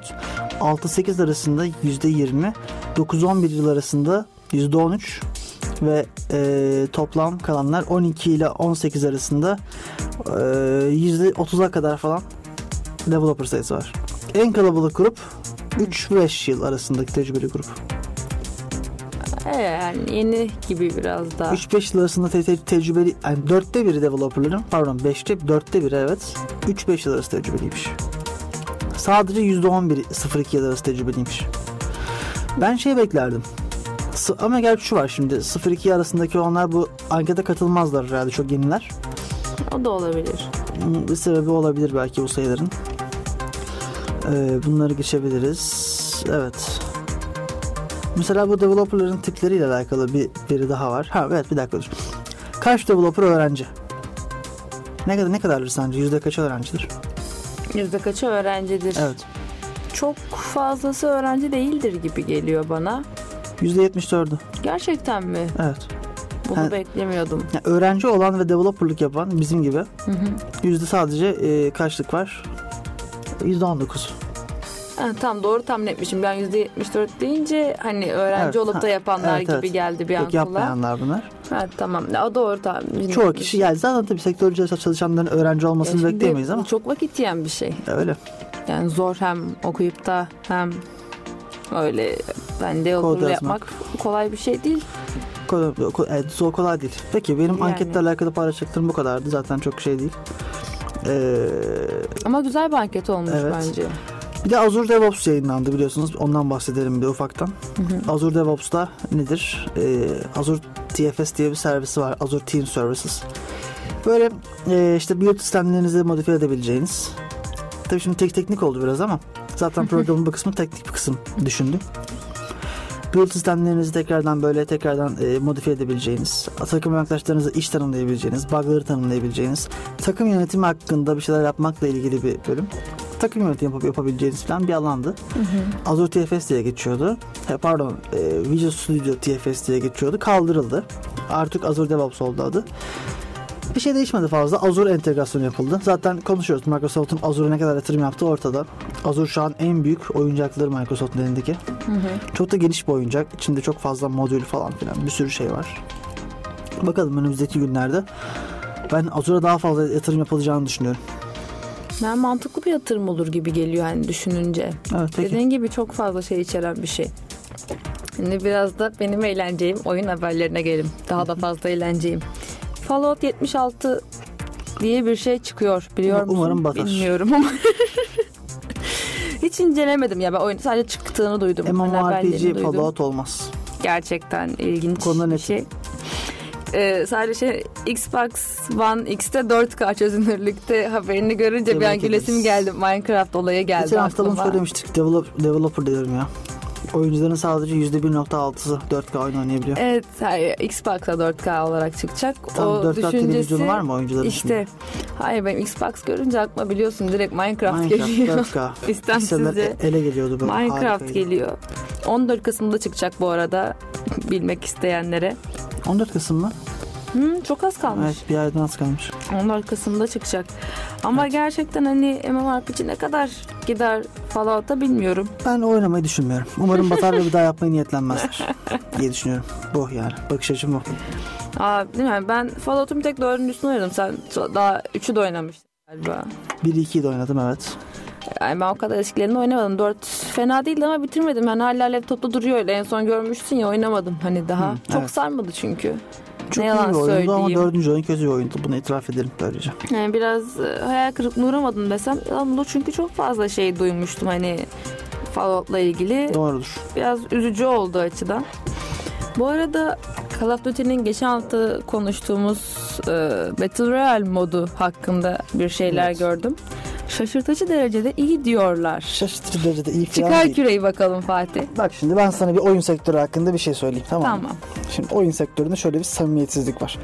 6-8 arasında %20, 9-11 yıl arasında %13 ve e, toplam kalanlar 12 ile 18 arasında e, %30'a kadar falan developer sayısı var. En kalabalık grup 3-5 yıl arasındaki tecrübeli grup. Yani yeni gibi biraz daha. 3-5 yıl arasında te- te- tecrübeli yani dörtte biri developerların pardon 5'te dörtte biri evet 3-5 yıl arası tecrübeliymiş. Sadece %11 0-2 yıl arası tecrübeliymiş. Ben şey beklerdim. Ama gerçi şu var şimdi 0-2 arasındaki onlar bu ankete katılmazlar herhalde çok yeniler. O da olabilir. Hmm, Bir sebebi olabilir belki bu sayıların. Ee, bunları geçebiliriz. Evet. Mesela bu developerların tipleriyle alakalı bir biri daha var. Ha evet bir dakika dur. Kaç developer öğrenci? Ne kadar ne kadardır sence? Yüzde kaç öğrencidir? Yüzde kaçı öğrencidir? Evet. Çok fazlası öğrenci değildir gibi geliyor bana. Yüzde yetmiş dördü. Gerçekten mi? Evet. Bunu Ha. beklemiyordum. Yani öğrenci olan ve developerlık yapan bizim gibi Hı hı. yüzde sadece e, kaçlık var? Yüzde on dokuz. Ha, tam doğru tahmin etmişim. Ben %74 deyince hani öğrenci Evet, olup da yapanlar evet, gibi evet. geldi bir an kulağa. yapmayanlar bunlar. Ha, tamam. O doğru tahmin. Çoğu kişi yani zaten tabii sektörde çalışanların öğrenci Ya olmasını şimdi bekleyemeyiz ama Çok vakit yiyen bir şey. öyle. Yani zor hem okuyup da hem öyle ben de okulda yapmak kolay bir şey değil. Kolay, ko- evet, zor kolay değil. Peki benim Yani. anketle alakalı paylaşacaklarım bu kadardı. Zaten çok şey değil. Ee, Ama güzel bir anket olmuş Evet. bence. Bir de Azure DevOps yayınlandı biliyorsunuz. Ondan bahsedelim bir ufaktan. Azure DevOps'ta nedir? Ee, Azure TFS diye bir servisi var. Azure Team Services. Böyle e, işte build sistemlerinizi modifiye edebileceğiniz. Tabii şimdi tek teknik oldu biraz ama zaten [laughs] programın bu kısmı teknik bir kısım düşündüm. Build sistemlerinizi tekrardan böyle tekrardan e, modifiye edebileceğiniz, takım arkadaşlarınıza iş tanımlayabileceğiniz, bug'ları tanımlayabileceğiniz, takım yönetimi hakkında bir şeyler yapmakla ilgili bir bölüm. Takım yönetimi yapıp yapabileceğiniz falan bir alandı. Azure TFS diye geçiyordu. He, pardon, e, Visual Studio TFS diye geçiyordu. Kaldırıldı. Artık Azure DevOps oldu adı. Bir şey değişmedi fazla. Azure entegrasyonu yapıldı. Zaten konuşuyoruz. Microsoft'un Azure'a ne kadar yatırım yaptığı ortada. Azure şu an en büyük oyuncakları Microsoft'un elindeki. Çok da geniş bir oyuncak. İçinde çok fazla modül falan filan bir sürü şey var. Bakalım önümüzdeki günlerde ben Azure'a daha fazla yatırım yapılacağını düşünüyorum. Ben mantıklı bir yatırım olur gibi geliyor hani düşününce. Evet peki. Dediğin gibi çok fazla şey içeren bir şey. Şimdi biraz da benim eğleneceğim oyun haberlerine gelelim. Daha da fazla eğleneceğim. Fallout 76 diye bir şey çıkıyor biliyor musun? Umarım batar. Bilmiyorum ama. [laughs] Hiç incelemedim ya ben oyun sadece çıktığını duydum. MMORPG. Fallout olmaz. Gerçekten ilginç Konuda bir şey. Ee, sadece Xbox One X'te 4K çözünürlükte haberini görünce bir Tebrik an gülesim geldi. Minecraft olayı geldi Geçen hafta bunu söylemiştik. Develop, developer diyorum ya. Oyuncuların sadece %1.6'sı 4K oyun oynayabiliyor. Evet, hayır, Xbox'a 4K olarak çıkacak. Tam o 4K düşüncesi var mı oyuncuların İşte, hayır benim Xbox görünce aklıma biliyorsun direkt Minecraft, Minecraft geliyor. 4K. [laughs] İstemsizce Bilgisayarlar ele geliyordu böyle. Minecraft harikaydı. geliyor. 14 Kasım'da çıkacak bu arada [laughs] bilmek isteyenlere. 14 Kasım mı? Hı, çok az kalmış. Evet bir aydan az kalmış. 14 Kasım'da çıkacak. Ama gerçekten hani MMORPG ne kadar gider Fallout'a bilmiyorum. Ben oynamayı düşünmüyorum. Umarım batar ve bir daha yapmayı niyetlenmezler [laughs] diye düşünüyorum. Bu yani. Bakış açım bu. Aa, değil mi? Ben Fallout'un bir tek dördüncüsünü oynadım. Sen daha üçü de oynamıştın galiba. 1-2'yi de oynadım evet. Yani ben o kadar eskilerini oynamadım. Dört fena değildi ama bitirmedim. Yani hala laptopta duruyor öyle. En son görmüşsün ya oynamadım hani daha. Hı, Çok evet. sarmadı çünkü. Çok ne iyi yalan bir oyundu ama dördüncü oyun kötü bir oyundu. Bunu itiraf edelim böylece. Yani biraz e, hayal kırıklığına uğramadım desem. Ama çünkü çok fazla şey duymuştum hani Fallout'la ilgili. Doğrudur. Biraz üzücü oldu açıdan. Bu arada Call of Duty'nin geçen hafta konuştuğumuz e, Battle Royale modu hakkında bir şeyler Evet. gördüm. Şaşırtıcı derecede iyi diyorlar. Şaşırtıcı derecede iyi falan Çıkar değil. küreği bakalım Fatih. Bak şimdi ben sana bir oyun sektörü hakkında bir şey söyleyeyim tamam mı? Tamam. Şimdi oyun sektöründe şöyle bir samimiyetsizlik var.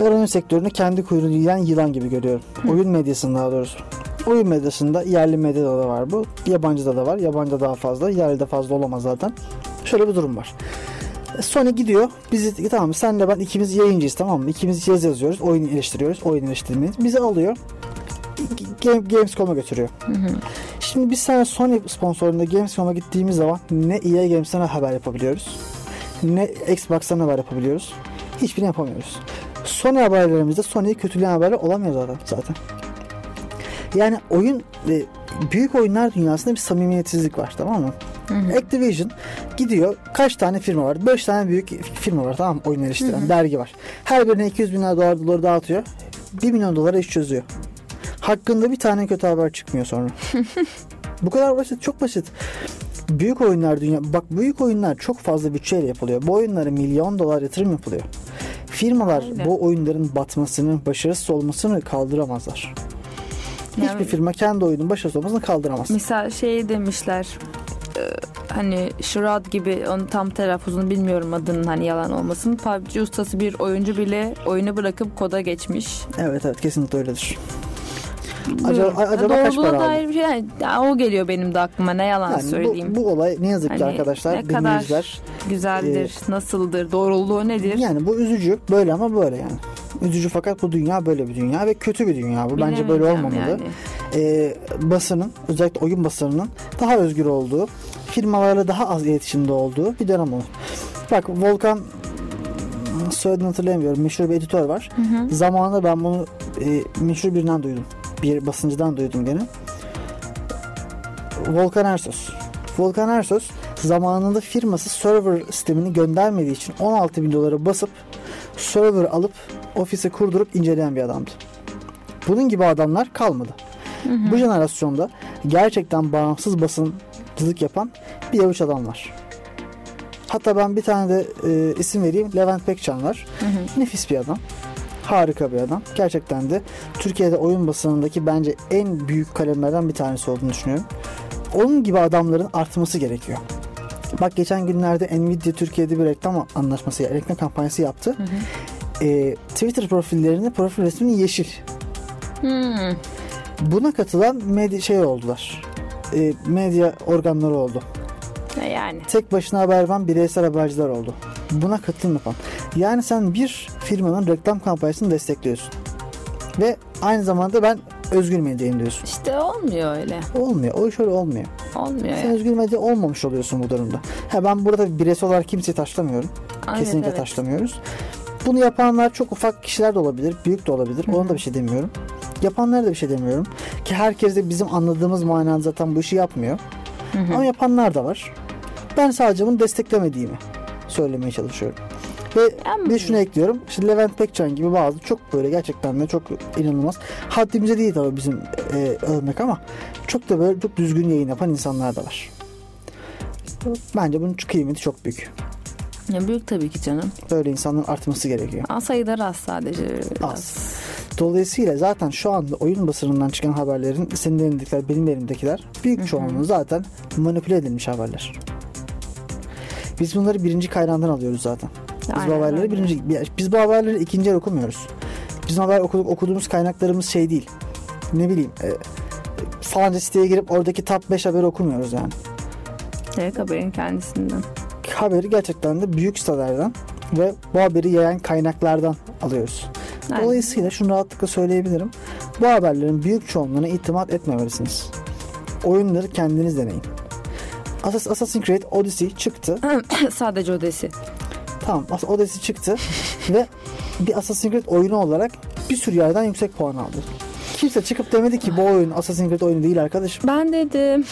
Ben oyun sektörünü kendi kuyruğunu yiyen yılan gibi görüyorum. Oyun medyasını daha doğrusu. Oyun medyasında yerli medyada da var bu. Yabancıda da var. Yabancıda daha fazla. Yerlide fazla olamaz zaten. Şöyle bir durum var. Sony gidiyor. Bizi tamam senle ben ikimiz yayıncıyız tamam mı? İkimiz yaz yazıyoruz. Oyun eleştiriyoruz. Oyun eleştirmeyiz. Bizi alıyor. Game, Gamescom'a götürüyor. Şimdi biz sana Sony sponsorluğunda Gamescom'a gittiğimiz zaman ne EA Games'ten haber yapabiliyoruz. Ne Xbox'tan haber yapabiliyoruz. Hiçbirini yapamıyoruz. Sony haberlerimizde Sony'yi kötüleyen haberler olamıyor zaten. zaten. Yani oyun e, büyük oyunlar dünyasında bir samimiyetsizlik var tamam mı? Activision gidiyor kaç tane firma var? 5 tane büyük firma var tamam mı? Oyun eleştiren dergi var. Her birine 200 bin dolar doları dağıtıyor. 1 milyon dolara iş çözüyor. Hakkında bir tane kötü haber çıkmıyor sonra. [laughs] Bu kadar basit, çok basit. Büyük oyunlar dünya bak büyük oyunlar çok fazla bütçeyle yapılıyor. Bu oyunlara milyon dolar yatırım yapılıyor. Firmalar Öyle. bu oyunların batmasını, başarısız olmasını kaldıramazlar. Hiçbir Yani- firma kendi oyunun başarısız olmasını kaldıramaz. Misal şey demişler e, hani Shroud gibi onun tam telaffuzunu bilmiyorum adının hani yalan olmasın. PUBG ustası bir oyuncu bile oyunu bırakıp koda geçmiş. Evet evet kesinlikle öyledir. Acaba, acaba kaç Doğruluğuna para aldı? dair bir şey yani, ya o geliyor benim de aklıma ne yalan Yani söyleyeyim. bu, bu olay ne yazık ki Hani arkadaşlar ne kadar dinleyiciler. Güzeldir, nasıldır, doğruluğu nedir? Yani bu üzücü böyle ama böyle yani. Üzücü fakat bu dünya böyle bir dünya ve kötü bir dünya bu. Bence böyle olmamalı. yani. Ee, basının özellikle oyun basınının daha özgür olduğu, firmalarla daha az iletişimde olduğu bir dönem olur. Bak Volkan soyadını hatırlayamıyorum. Meşhur bir editör var. Zamanında ben bunu e, meşhur birinden duydum. Bir basıncıdan duydum gene. Volkan Ersos. Volkan Ersos zamanında firması server sistemini göndermediği için 16 bin dolara basıp server alıp ofise kurdurup inceleyen bir adamdı. Bunun gibi adamlar kalmadı. Bu jenerasyonda gerçekten bağımsız basıncılık yapan bir avuç adam var. Hatta ben bir tane de e, isim vereyim. Levent Pekcan var. Nefis bir adam. Harika bir adam. Gerçekten de Türkiye'de oyun basınındaki bence en büyük kalemlerden bir tanesi olduğunu düşünüyorum. Onun gibi adamların artması gerekiyor. Bak geçen günlerde Nvidia Türkiye'de bir reklam anlaşması, reklam kampanyası yaptı. E, Twitter profillerini, profil resmini yeşil. Hmm. Buna katılan medya şey oldular. E, medya organları oldu. Yani. Tek başına haber veren bireysel haberciler oldu. Buna katılım yapan. Yani sen bir firmanın reklam kampanyasını destekliyorsun. Ve aynı zamanda ben özgür medyayım diyorsun. İşte olmuyor öyle. Olmuyor. O iş öyle olmuyor. Olmuyor Sen ya. özgür medya olmamış oluyorsun bu durumda. Ha ben burada bireysel olarak kimseyi taşlamıyorum. Evet, Kesinlikle evet. taşlamıyoruz. Bunu yapanlar çok ufak kişiler de olabilir, büyük de olabilir. Ona da bir şey demiyorum. Yapanlara da bir şey demiyorum. Ki herkes de bizim anladığımız manada zaten bu işi yapmıyor. Ama yapanlar da var. Ben sadece bunu desteklemediğimi söylemeye çalışıyorum. Ve Yani- bir şunu ekliyorum. İşte Levent Pekcan gibi bazı çok böyle gerçekten de çok inanılmaz. Haddimize değil tabii bizim e, övmek ama çok da böyle çok düzgün yayın yapan insanlar da var. Bence bunun kıymeti çok büyük. Ya büyük tabii ki canım. Böyle insanların artması gerekiyor. Ama sayıları az sadece. biraz. Az. Dolayısıyla zaten şu anda oyun basınından çıkan haberlerin senin elindekiler, benim elimdekiler büyük çoğunluğu zaten manipüle edilmiş haberler. Biz bunları birinci kaynağından alıyoruz zaten. Biz bu Aynen haberleri öyle. birinci biz bu haberleri ikinci el okumuyoruz. Bizim haber okuduk, okuduğumuz kaynaklarımız şey değil. Ne bileyim e, falanca siteye girip oradaki top 5 haberi okumuyoruz yani. Direkt haberin kendisinden. Haberi gerçekten de büyük sitelerden ve bu haberi yayan kaynaklardan alıyoruz. Aynen. Dolayısıyla şunu rahatlıkla söyleyebilirim. Bu haberlerin büyük çoğunluğuna itimat etmemelisiniz. Oyunları kendiniz deneyin. Assas- Assassin's Creed Odyssey çıktı. [laughs] sadece odesi. Tamam Odyssey çıktı ve bir Assassin's Creed oyunu olarak bir sürü yerden yüksek puan aldı. Kimse çıkıp demedi ki bu oyun Assassin's Creed oyunu değil arkadaşım. Ben dedim.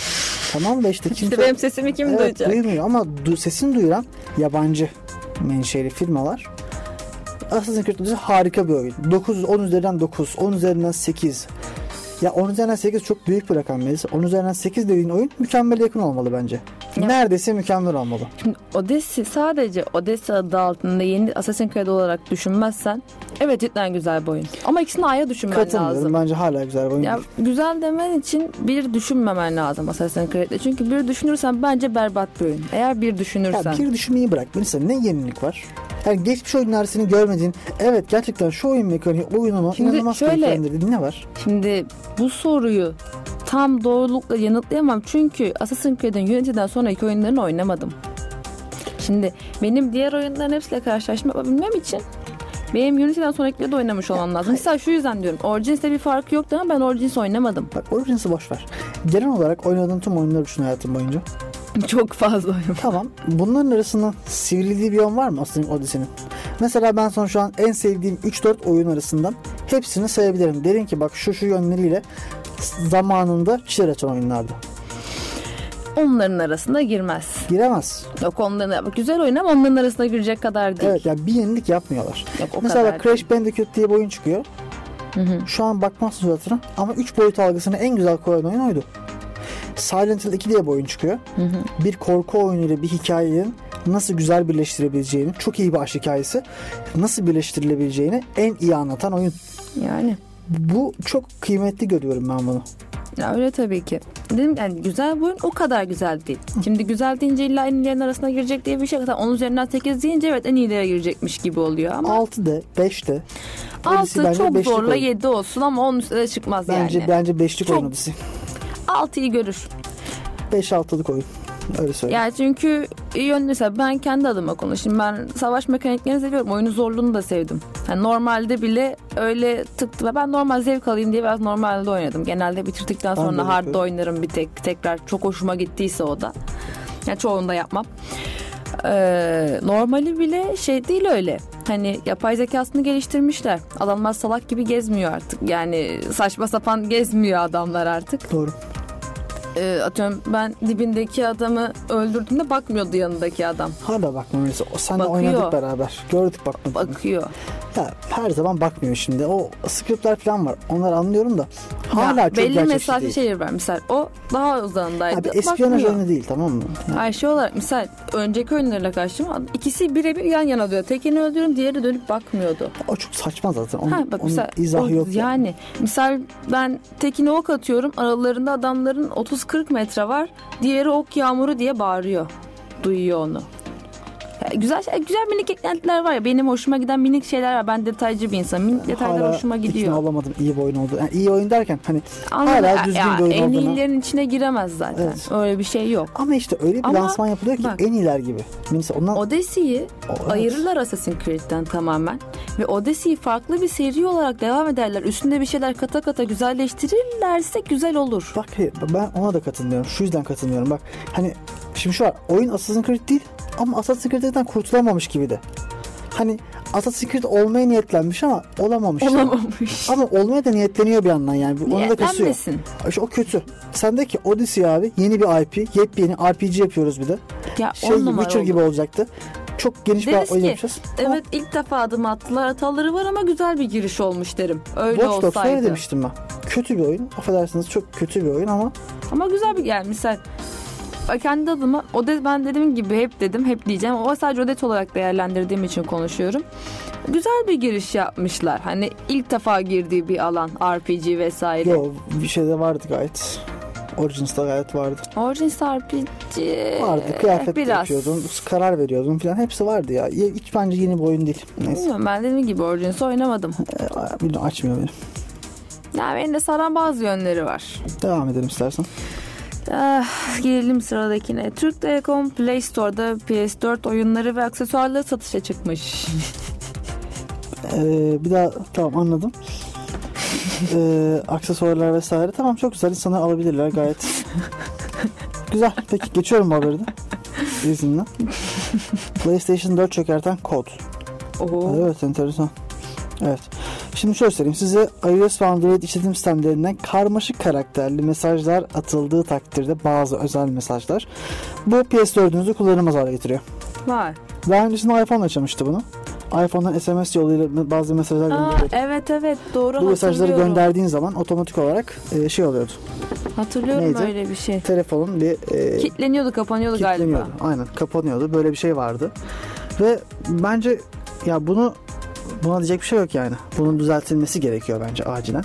Tamam da işte kimse... İşte benim sesimi kim evet, duyacak? duymuyor ama du- sesini duyuran yabancı menşeli firmalar Assassin's Creed Odyssey harika bir oyun. 9, 10 üzerinden 9, 10 üzerinden 8. Ya 10 üzerinden 8 çok büyük bir rakam Melis. 10 üzerinden 8 dediğin oyun mükemmel yakın olmalı bence. Ya. Neredeyse mükemmel olmalı. Şimdi Odesi sadece Odesi adı altında yeni Assassin's Creed olarak düşünmezsen evet cidden güzel bir oyun. Ama ikisini ayrı düşünmen Katılmıyorum. lazım. Bence hala güzel bir oyun. Ya güzel demen için bir düşünmemen lazım Assassin's Creed'de. Çünkü bir düşünürsen bence berbat bir oyun. Eğer bir düşünürsen. Ya bir düşünmeyi bırak. Melisa ne yenilik var? Yani geçmiş oyunlar senin görmediğin evet gerçekten şu oyun mekaniği oyununu Şimdi inanılmaz şöyle-. Ne var? Şimdi bu soruyu tam doğrulukla yanıtlayamam. Çünkü Assassin's Creed'in Unity'den sonraki oyunlarını oynamadım. Şimdi benim diğer oyunların hepsiyle karşılaşma yapabilmem için benim Unity'den sonrakileri de oynamış olmam lazım. Mesela şu yüzden diyorum. Origins'te bir farkı yoktu ama ben Origins oynamadım. Bak Origins'i boş ver. Genel olarak oynadığın tüm oyunları düşün hayatın boyunca. [laughs] Çok fazla oyun. Tamam. Bunların arasında sivrildiği bir yön var mı Assassin's Odyssey'nin? Mesela ben son şu an en sevdiğim 3-4 oyun arasından hepsini sayabilirim. Derim ki bak şu şu yönleriyle zamanında çizer açan oyunlardı. Onların arasında girmez. Giremez. Yok onların güzel oyun ama onların arasına girecek kadar değil. Evet yani bir yenilik yapmıyorlar. Yok o Mesela kadar Crash Bandicoot diye bir oyun çıkıyor. Hı hı. Şu an bakmazsın suratına ama 3 boyut algısını en güzel koyan oyun oydu. Silent Hill 2 diye bir oyun çıkıyor. Bir korku oyunuyla bir hikayenin nasıl güzel birleştirebileceğini, çok iyi bir aşk hikayesi, nasıl birleştirilebileceğini en iyi anlatan oyun. Yani. Bu çok kıymetli görüyorum ben bunu. Ya öyle tabii ki. Dedim yani güzel bu oyun o kadar güzel değil. Şimdi güzel deyince illa en iyilerin arasına girecek diye bir şey. Zaten 10 üzerinden 8 deyince evet en iyilere girecekmiş gibi oluyor ama 6'de, 5'te. 6 bence çok beşlik zorla oyun. 7 olsun ama 10 üstüne de çıkmaz Bence yani. bence 5'lik Çok- oyun Odyssey. 6'yı görür. 5-6'lık oyun. Öyle söyleyeyim. Yani çünkü yön mesela ben kendi adıma konuşayım. Ben savaş mekaniklerini seviyorum. Oyunun zorluğunu da sevdim. Yani normalde bile öyle tıktı. Ben normal zevk alayım diye biraz normalde oynadım. Genelde bitirdikten sonra hard yapıyorum. oynarım bir tek tekrar. Çok hoşuma gittiyse o da. Yani çoğunu da yapmam. Ee, normali bile şey değil öyle. Hani yapay zekasını geliştirmişler. Adamlar salak gibi gezmiyor artık. Yani saçma sapan gezmiyor adamlar artık. Doğru. Ee, atıyorum ben dibindeki adamı öldürdüğümde bakmıyordu yanındaki adam. Hala Melisa. O senle Bakıyor. oynadık beraber. Gördük bakma. Bakıyor. Ya her zaman bakmıyor şimdi. O scriptler falan var. Onları anlıyorum da. Hala Ya çok belli mesafe değil. şeyler var. Misal o daha uzağındaydı. Abi espiyonaj oyunu değil tamam mı? Yani Hayır şey olarak misal önceki oyunlarla karşıma ikisi birebir yan yana diyor. Tekini öldürün diğeri dönüp bakmıyordu. o çok saçma zaten. Onun, Ha, bak onun misal, izahı o- yok. yani. Yani misal ben tekine ok atıyorum. Aralarında adamların 30-40 metre var. Diğeri ok yağmuru diye bağırıyor. Duyuyor onu. Ya güzel şey- güzel minik eklentiler var ya benim hoşuma giden minik şeyler var. Ben detaycı bir insanım. Minik detaylar Hala hoşuma gidiyor. olamadım iyi bir oyun oldu. Yani iyi oyun derken hani Anladım. hala düzgün Ya, bir oyun en olduğunu. iyilerin içine giremez zaten. Evet. Öyle bir şey yok. Ama işte öyle bir Ama lansman yapılıyor ki bak. en iyiler gibi. Mesela ondan Odyssey'yi evet. ayırırlar Assassin's Creed'den tamamen. Ve Odyssey'yi farklı bir seri olarak devam ederler. Üstünde bir şeyler kata kata güzelleştirirlerse güzel olur. Bak ben ona da katılmıyorum. Şu yüzden katılmıyorum. Bak hani şimdi şu var. Oyun Assassin's Creed değil ama Assassin's Creed'den kurtulamamış gibi de. Hani Assassin's Creed olmaya niyetlenmiş ama olamamış. Olamamış. Ama olmaya da niyetleniyor bir yandan yani. Onu da kasıyor. İşte o kötü. Sendeki Odyssey abi yeni bir IP, yepyeni RPG yapıyoruz bir de. Ya Şey gibi, Witcher oldu. gibi olacaktı. Çok geniş bir Deriz oyun ki, yapacağız. Evet ilk defa adım attılar. Hataları var ama güzel bir giriş olmuş derim. Öyle Watch Dogs'ta öyle olsaydı. demiştim ben. Kötü bir oyun. Affedersiniz çok kötü bir oyun ama Ama güzel bir yani misal kendi adıma o de, ben dediğim gibi hep dedim hep diyeceğim ama sadece odet olarak değerlendirdiğim için konuşuyorum. Güzel bir giriş yapmışlar. Hani ilk defa girdiği bir alan RPG vesaire. yo bir şey de vardı gayet. Origins'ta gayet vardı. Origins RPG Vardı. Kıyafet biraz. yapıyordun, karar veriyordun falan. Hepsi vardı ya. Hiç bence yeni bir oyun değil. Neyse. Bilmiyorum, ben dediğim gibi Origins oynamadım. Ee, bilmiyorum, açmıyor beni. Ya benim de saran bazı yönleri var. Devam edelim istersen. Ah, gelelim sıradakine. Türk Telekom Play Store'da PS4 oyunları ve aksesuarları satışa çıkmış. [laughs] Ee, bir daha tamam anladım. Ee, aksesuarlar vesaire. Tamam çok güzel. İnsanlar alabilirler gayet. [laughs] güzel. Peki geçiyorum bu haberi de. İzinle. [laughs] PlayStation 4 çökerten kod. Oo. Evet enteresan. Evet. Şimdi şöyle söyleyeyim size iOS ve Android işletim sistemlerinden karmaşık karakterli mesajlar atıldığı takdirde bazı özel mesajlar bu PS4'ünüzü kullanılmaz hale getiriyor. Var. Daha öncesinde iPhone yaşamıştı bunu. iPhone'dan SMS yoluyla bazı mesajlar gönderiyordu. evet evet doğru Bu mesajları gönderdiğin zaman otomatik olarak e, şey oluyordu. Hatırlıyorum Neydi? öyle bir şey. Telefonun bir e, Kitleniyordu kapanıyordu galiba. kilitleniyordu. Aynen kapanıyordu. Böyle bir şey vardı. Ve bence ya bunu buna diyecek bir şey yok yani. Bunun düzeltilmesi gerekiyor bence acilen.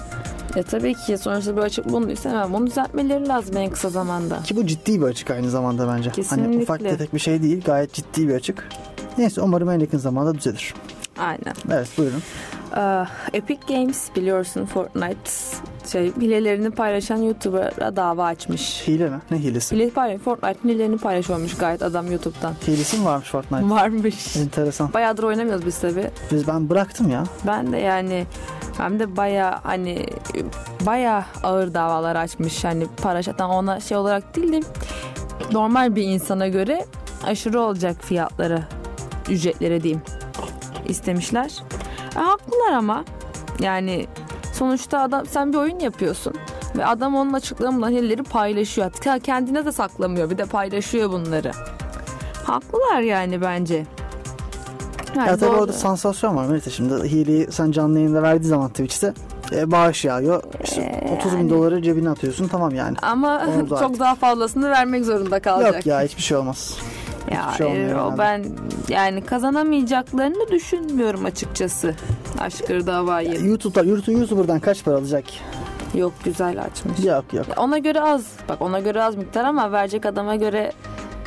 Ya tabii ki sonuçta bir açık bulunduysa hemen bunu düzeltmeleri lazım en kısa zamanda. Ki bu ciddi bir açık aynı zamanda bence. Hani Kesinlikle. ufak tefek bir şey değil. Gayet ciddi bir açık. Neyse umarım en yakın zamanda düzelir. Aynen. Evet buyurun. Epic Games biliyorsun Fortnite şey hilelerini paylaşan YouTuber'a dava açmış. Hile mi? Ne hilesi? Hile paylaş, Fortnite hilelerini paylaşıyormuş gayet adam YouTube'dan. Hilesi mi varmış Fortnite? Varmış. Enteresan. Bayağıdır oynamıyoruz biz tabi. Biz ben bıraktım ya. Ben de yani hem de baya hani baya ağır davalar açmış. Hani para zaten ona şey olarak değil de normal bir insana göre aşırı olacak fiyatları ücretlere diyeyim istemişler. E, haklılar ama yani sonuçta adam sen bir oyun yapıyorsun ve adam onun açıklığından hilleri paylaşıyor. Hatta kendine de saklamıyor bir de paylaşıyor bunları. Haklılar yani bence. Yani ya tabii doğru. orada sansasyon var Melisa şimdi. Hileyi sen canlı yayında verdiği zaman Twitch'te E, bağış yağıyor. İşte E, 30 bin yani. doları cebine atıyorsun tamam yani. Ama [laughs] çok artık. daha fazlasını vermek zorunda kalacak. Yok ya hiçbir şey olmaz. Ya şey e, o yani. ben yani kazanamayacaklarını düşünmüyorum açıkçası. Aşkır davayı. YouTube'da YouTube, YouTuber'dan kaç para alacak? Yok güzel açmış. Yok yok. Ona göre az. Bak ona göre az miktar ama verecek adama göre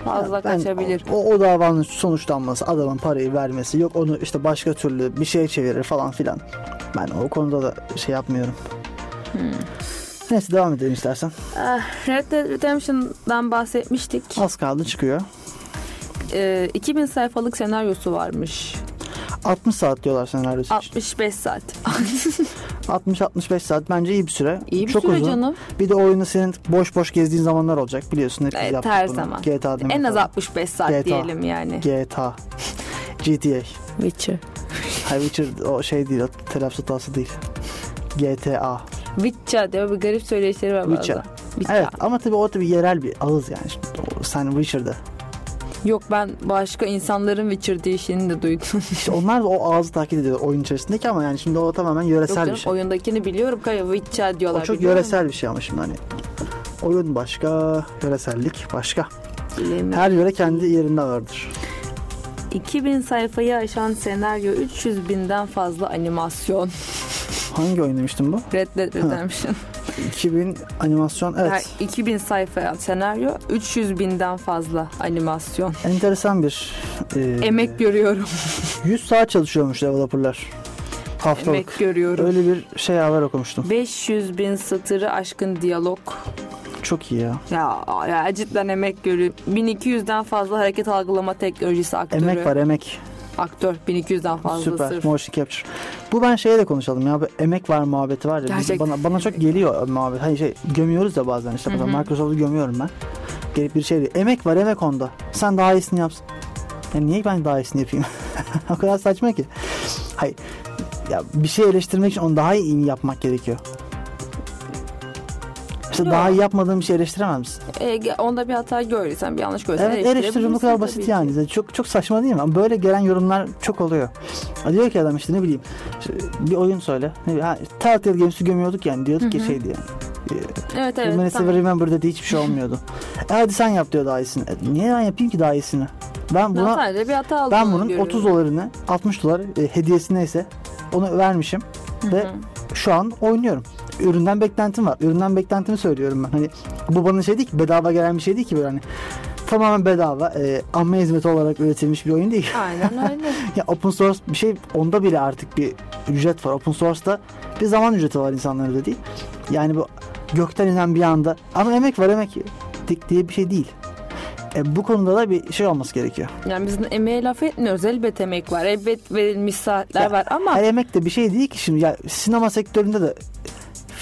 fazla Ben- kaçabilir. O, o davanın sonuçlanması, adamın parayı vermesi, yok onu işte başka türlü bir şeye çevirir falan filan. Ben o konuda da şey yapmıyorum. Hmm. Neyse devam edelim istersen. Ah, Red Dead Redemption'dan bahsetmiştik. Az kaldı çıkıyor. Ee, 2000 sayfalık senaryosu varmış. 60 saat diyorlar senaryosu için. 65 saat. [laughs] 60-65 saat bence iyi bir süre. İyi bir Çok süre uzun. canım. Bir de oyunu senin boş boş gezdiğin zamanlar olacak biliyorsun. Hep biz Evet, yaptık her bunu. zaman. GTA En az falan. 65 saat GTA. diyelim yani. GTA. GTA. Witcher. Hayır Witcher o şey değil. O telaffuz hatası değil. GTA. Witcher diye bir garip söyleyişleri var Witcher. bazen. Witcher. Evet ama tabii o tabii yerel bir ağız yani. Sen Witcher'da. Yok ben başka insanların Witcher diyişini de duydum. İşte onlar o ağzı takip ediyor oyun içerisindeki ama yani şimdi o tamamen Yok yöresel canım, bir şey. oyundakini biliyorum. Kaya Witcher diyorlar. O çok yöresel bir şey ama şimdi hani. Oyun başka, yöresellik başka. Bilemiyorum. Her yöre kendi yerinde vardır. 2000 sayfayı aşan senaryo 300 binden fazla animasyon. Hangi oyun demiştim bu? Red Dead Redemption. 2000 animasyon evet. Her 2000 sayfa senaryo 300 binden fazla animasyon. Enteresan bir e, Emek görüyorum. [laughs] 100 saat çalışıyormuş developerlar. Haftalık. Emek görüyorum. Öyle bir şey haber okumuştum. 500 bin satırı aşkın diyalog. Çok iyi ya. Ya, ya cidden emek görüyorum. 1200'den fazla hareket algılama teknolojisi aktörü. Emek var emek. Aktör 1200'den fazla Süper. sırf. Motion capture. Bu ben şeye de konuşalım ya. Bu emek var muhabbeti var ya. Gerçekten. Bana, bana çok geliyor muhabbet. Hani şey gömüyoruz ya bazen işte. Mesela. Microsoft'u gömüyorum ben. Gelip bir şey diyor. Emek var emek onda. Sen daha iyisini yapsın. Ya niye ben daha iyisini yapayım? [laughs] o kadar saçma ki. Hayır. Ya bir şey eleştirmek için onu daha iyi yapmak gerekiyor. İşte daha iyi yapmadığın bir şey eleştiremez misin? E, onda bir hata gördüysen bir yanlış gördüysen Evet eleştiri bu kadar basit ki. yani. Zaten Çok çok saçma değil mi? Ama böyle gelen yorumlar çok oluyor. Diyor ki adam işte ne bileyim işte bir oyun söyle. Ne bileyim, ha, Telltale Games'i gömüyorduk yani diyorduk ki Hı hı. şey diye. Evet Evet, evet. tamam. Remember dedi hiçbir şey olmuyordu. [laughs] e hadi sen yap diyor daha iyisini. E, niye ben yapayım ki daha iyisini? Ben Ben buna sadece bir hata aldığını ben bunun görüyorum. 30 dolarını 60 dolar e, hediyesi neyse onu vermişim Hı ve şu an oynuyorum. Üründen beklentim var. Üründen beklentimi söylüyorum ben. Hani bu bana şey değil ki bedava gelen bir şey değil ki böyle hani tamamen bedava e, amme hizmeti olarak üretilmiş bir oyun değil. Aynen öyle. [laughs] ya open source bir şey onda bile artık bir ücret var. Open source'da bir zaman ücreti var insanların da değil. Yani bu gökten inen bir anda ama emek var emek dik diye bir şey değil. E, bu konuda da bir şey olması gerekiyor. Yani biz emeğe laf etmiyoruz. Elbet emek var. Elbet verilmiş saatler Ya, var ama Her emek de bir şey değil ki şimdi. Ya sinema sektöründe de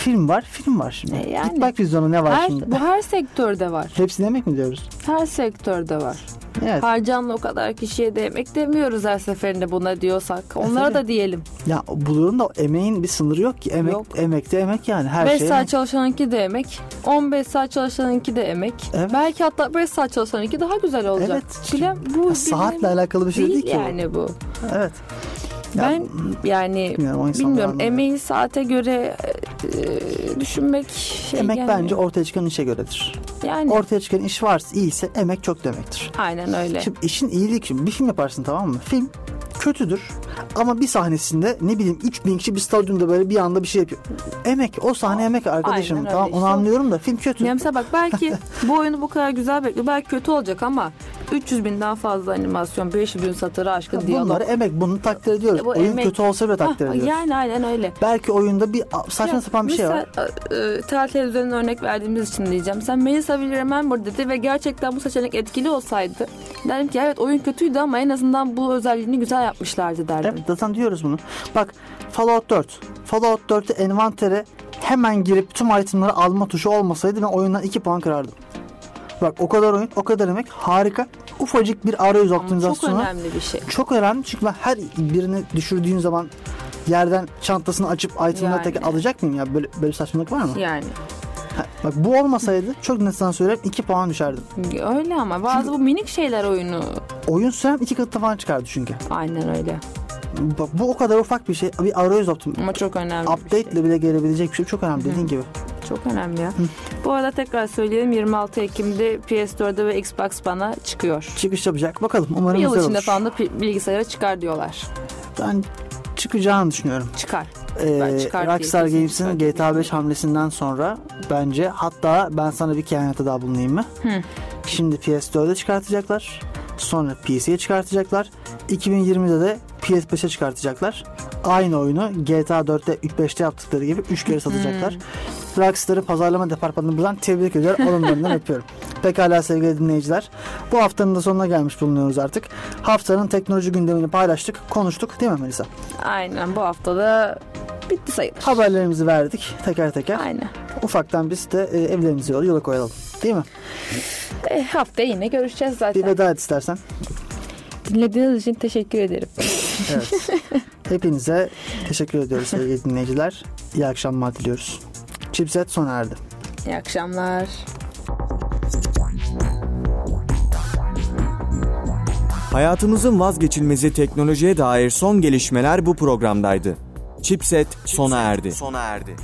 film var, film var şimdi. E, yani. Git bak vizyona ne var her, şimdi. bu her sektörde var. Hepsine emek mi diyoruz? Her sektörde var. Evet. Harcanla o kadar kişiye de emek demiyoruz her seferinde buna diyorsak. Onlara da diyelim. Ya bulurum da emeğin bir sınırı yok ki. Emek, Yok. emekte emek yani. Her 5 şey saat emek. çalışanınki de emek. 15 saat çalışanınki de emek. Evet. Belki hatta 5 saat çalışanınki daha güzel olacak. Evet. Bilen, bu Ya saatle alakalı bir şey değil, değil ki. yani bu. Evet. Ya, ben yani bilmiyorum, bilmiyorum emeği saate göre e, düşünmek şey Emek gelmiyor. bence ortaya çıkan işe göredir. yani Ortaya çıkan iş varsa iyiyse emek çok demektir. aynen öyle. Şimdi işin iyiliği şimdi bir film yaparsın tamam mı? Film kötüdür ama bir sahnesinde ne bileyim 3000 kişi bir stadyumda böyle bir anda bir şey yapıyor. Emek o sahne emek arkadaşım Aynen tamam onu İşte o- anlıyorum da film kötü. Ya mesela bak belki [laughs] bu oyunu bu kadar güzel bekliyor. Belki kötü olacak ama 300 binden fazla animasyon, 500 bin satırı aşkın diyalog. Bunları emek bunu takdir ediyoruz. Bu Oyun emek- kötü olsa bile takdir ediyoruz. yani aynen öyle. Belki oyunda bir saçma Ya, sapan bir şey var. Mesela e, Telltale üzerinden örnek verdiğimiz için diyeceğim. Sen Melissa Will Remember dedi ve gerçekten bu seçenek etkili olsaydı derim ki evet oyun kötüydü ama en azından bu özelliğini güzel yapmışlardı derdim. Evet zaten diyoruz bunu. Bak Fallout 4. Fallout 4'te envantere hemen girip tüm itemları alma tuşu olmasaydı ben oyundan 2 puan kırardım. Bak o kadar oyun, o kadar emek harika. Ufacık bir arayüz Ama çok optimizasyonu. önemli bir şey. Çok önemli çünkü ben her birini düşürdüğün zaman yerden çantasını açıp itemları Yani. tekrar alacak mıyım ya? Böyle, böyle saçmalık var mı? Yani Ha, Bak bu olmasaydı çok net sana söyleyeyim 2 puan düşerdim. öyle ama bazı bu minik şeyler oyunu Oyun sürem 2 katı falan çıkardı çünkü. aynen öyle. Bak, bu o kadar ufak bir şey. Bir arayüz optim. Ama çok önemli Update şey. ile bile gelebilecek bir şey. Çok önemli dediğin gibi. Çok önemli ya. Bu arada tekrar söyleyelim 26 Ekim'de PS4'e ve Xbox One'a çıkıyor. Çıkış yapacak. Bakalım umarım Bir yıl içinde olur. falan da bilgisayara çıkar diyorlar. Ben çıkacağını düşünüyorum. Çıkar. Ee, çıkar Rockstar Games'in GTA 5 hamlesinden sonra bence hatta ben sana bir kehanete daha bulunayım mı? Hı. Şimdi PS4'e çıkartacaklar. Sonra PC'ye çıkartacaklar. 2020'de de PS5'e çıkartacaklar. Aynı oyunu GTA 4'te 5'te yaptıkları gibi 3 kere satacaklar. Hmm. Rockstar'ı pazarlama departmanını buradan tebrik ediyorum. Alınlarından [laughs] öpüyorum. Pekala sevgili dinleyiciler. Bu haftanın da sonuna gelmiş bulunuyoruz artık. Haftanın teknoloji gündemini paylaştık, konuştuk değil mi Melisa? Aynen bu haftada bitti sayılır. Haberlerimizi verdik teker teker. Aynen. Ufaktan biz de e, evlerimizi yola, yola koyalım. Değil mi? E, haftaya yine görüşeceğiz Bir zaten. veda et istersen. Dinlediğiniz için teşekkür ederim. Evet. [laughs] Hepinize teşekkür ediyoruz sevgili dinleyiciler. İyi akşamlar diliyoruz. Chipset sona erdi. İyi akşamlar. Hayatımızın vazgeçilmezi teknolojiye dair son gelişmeler bu programdaydı. Chipset sona erdi. Sona erdi.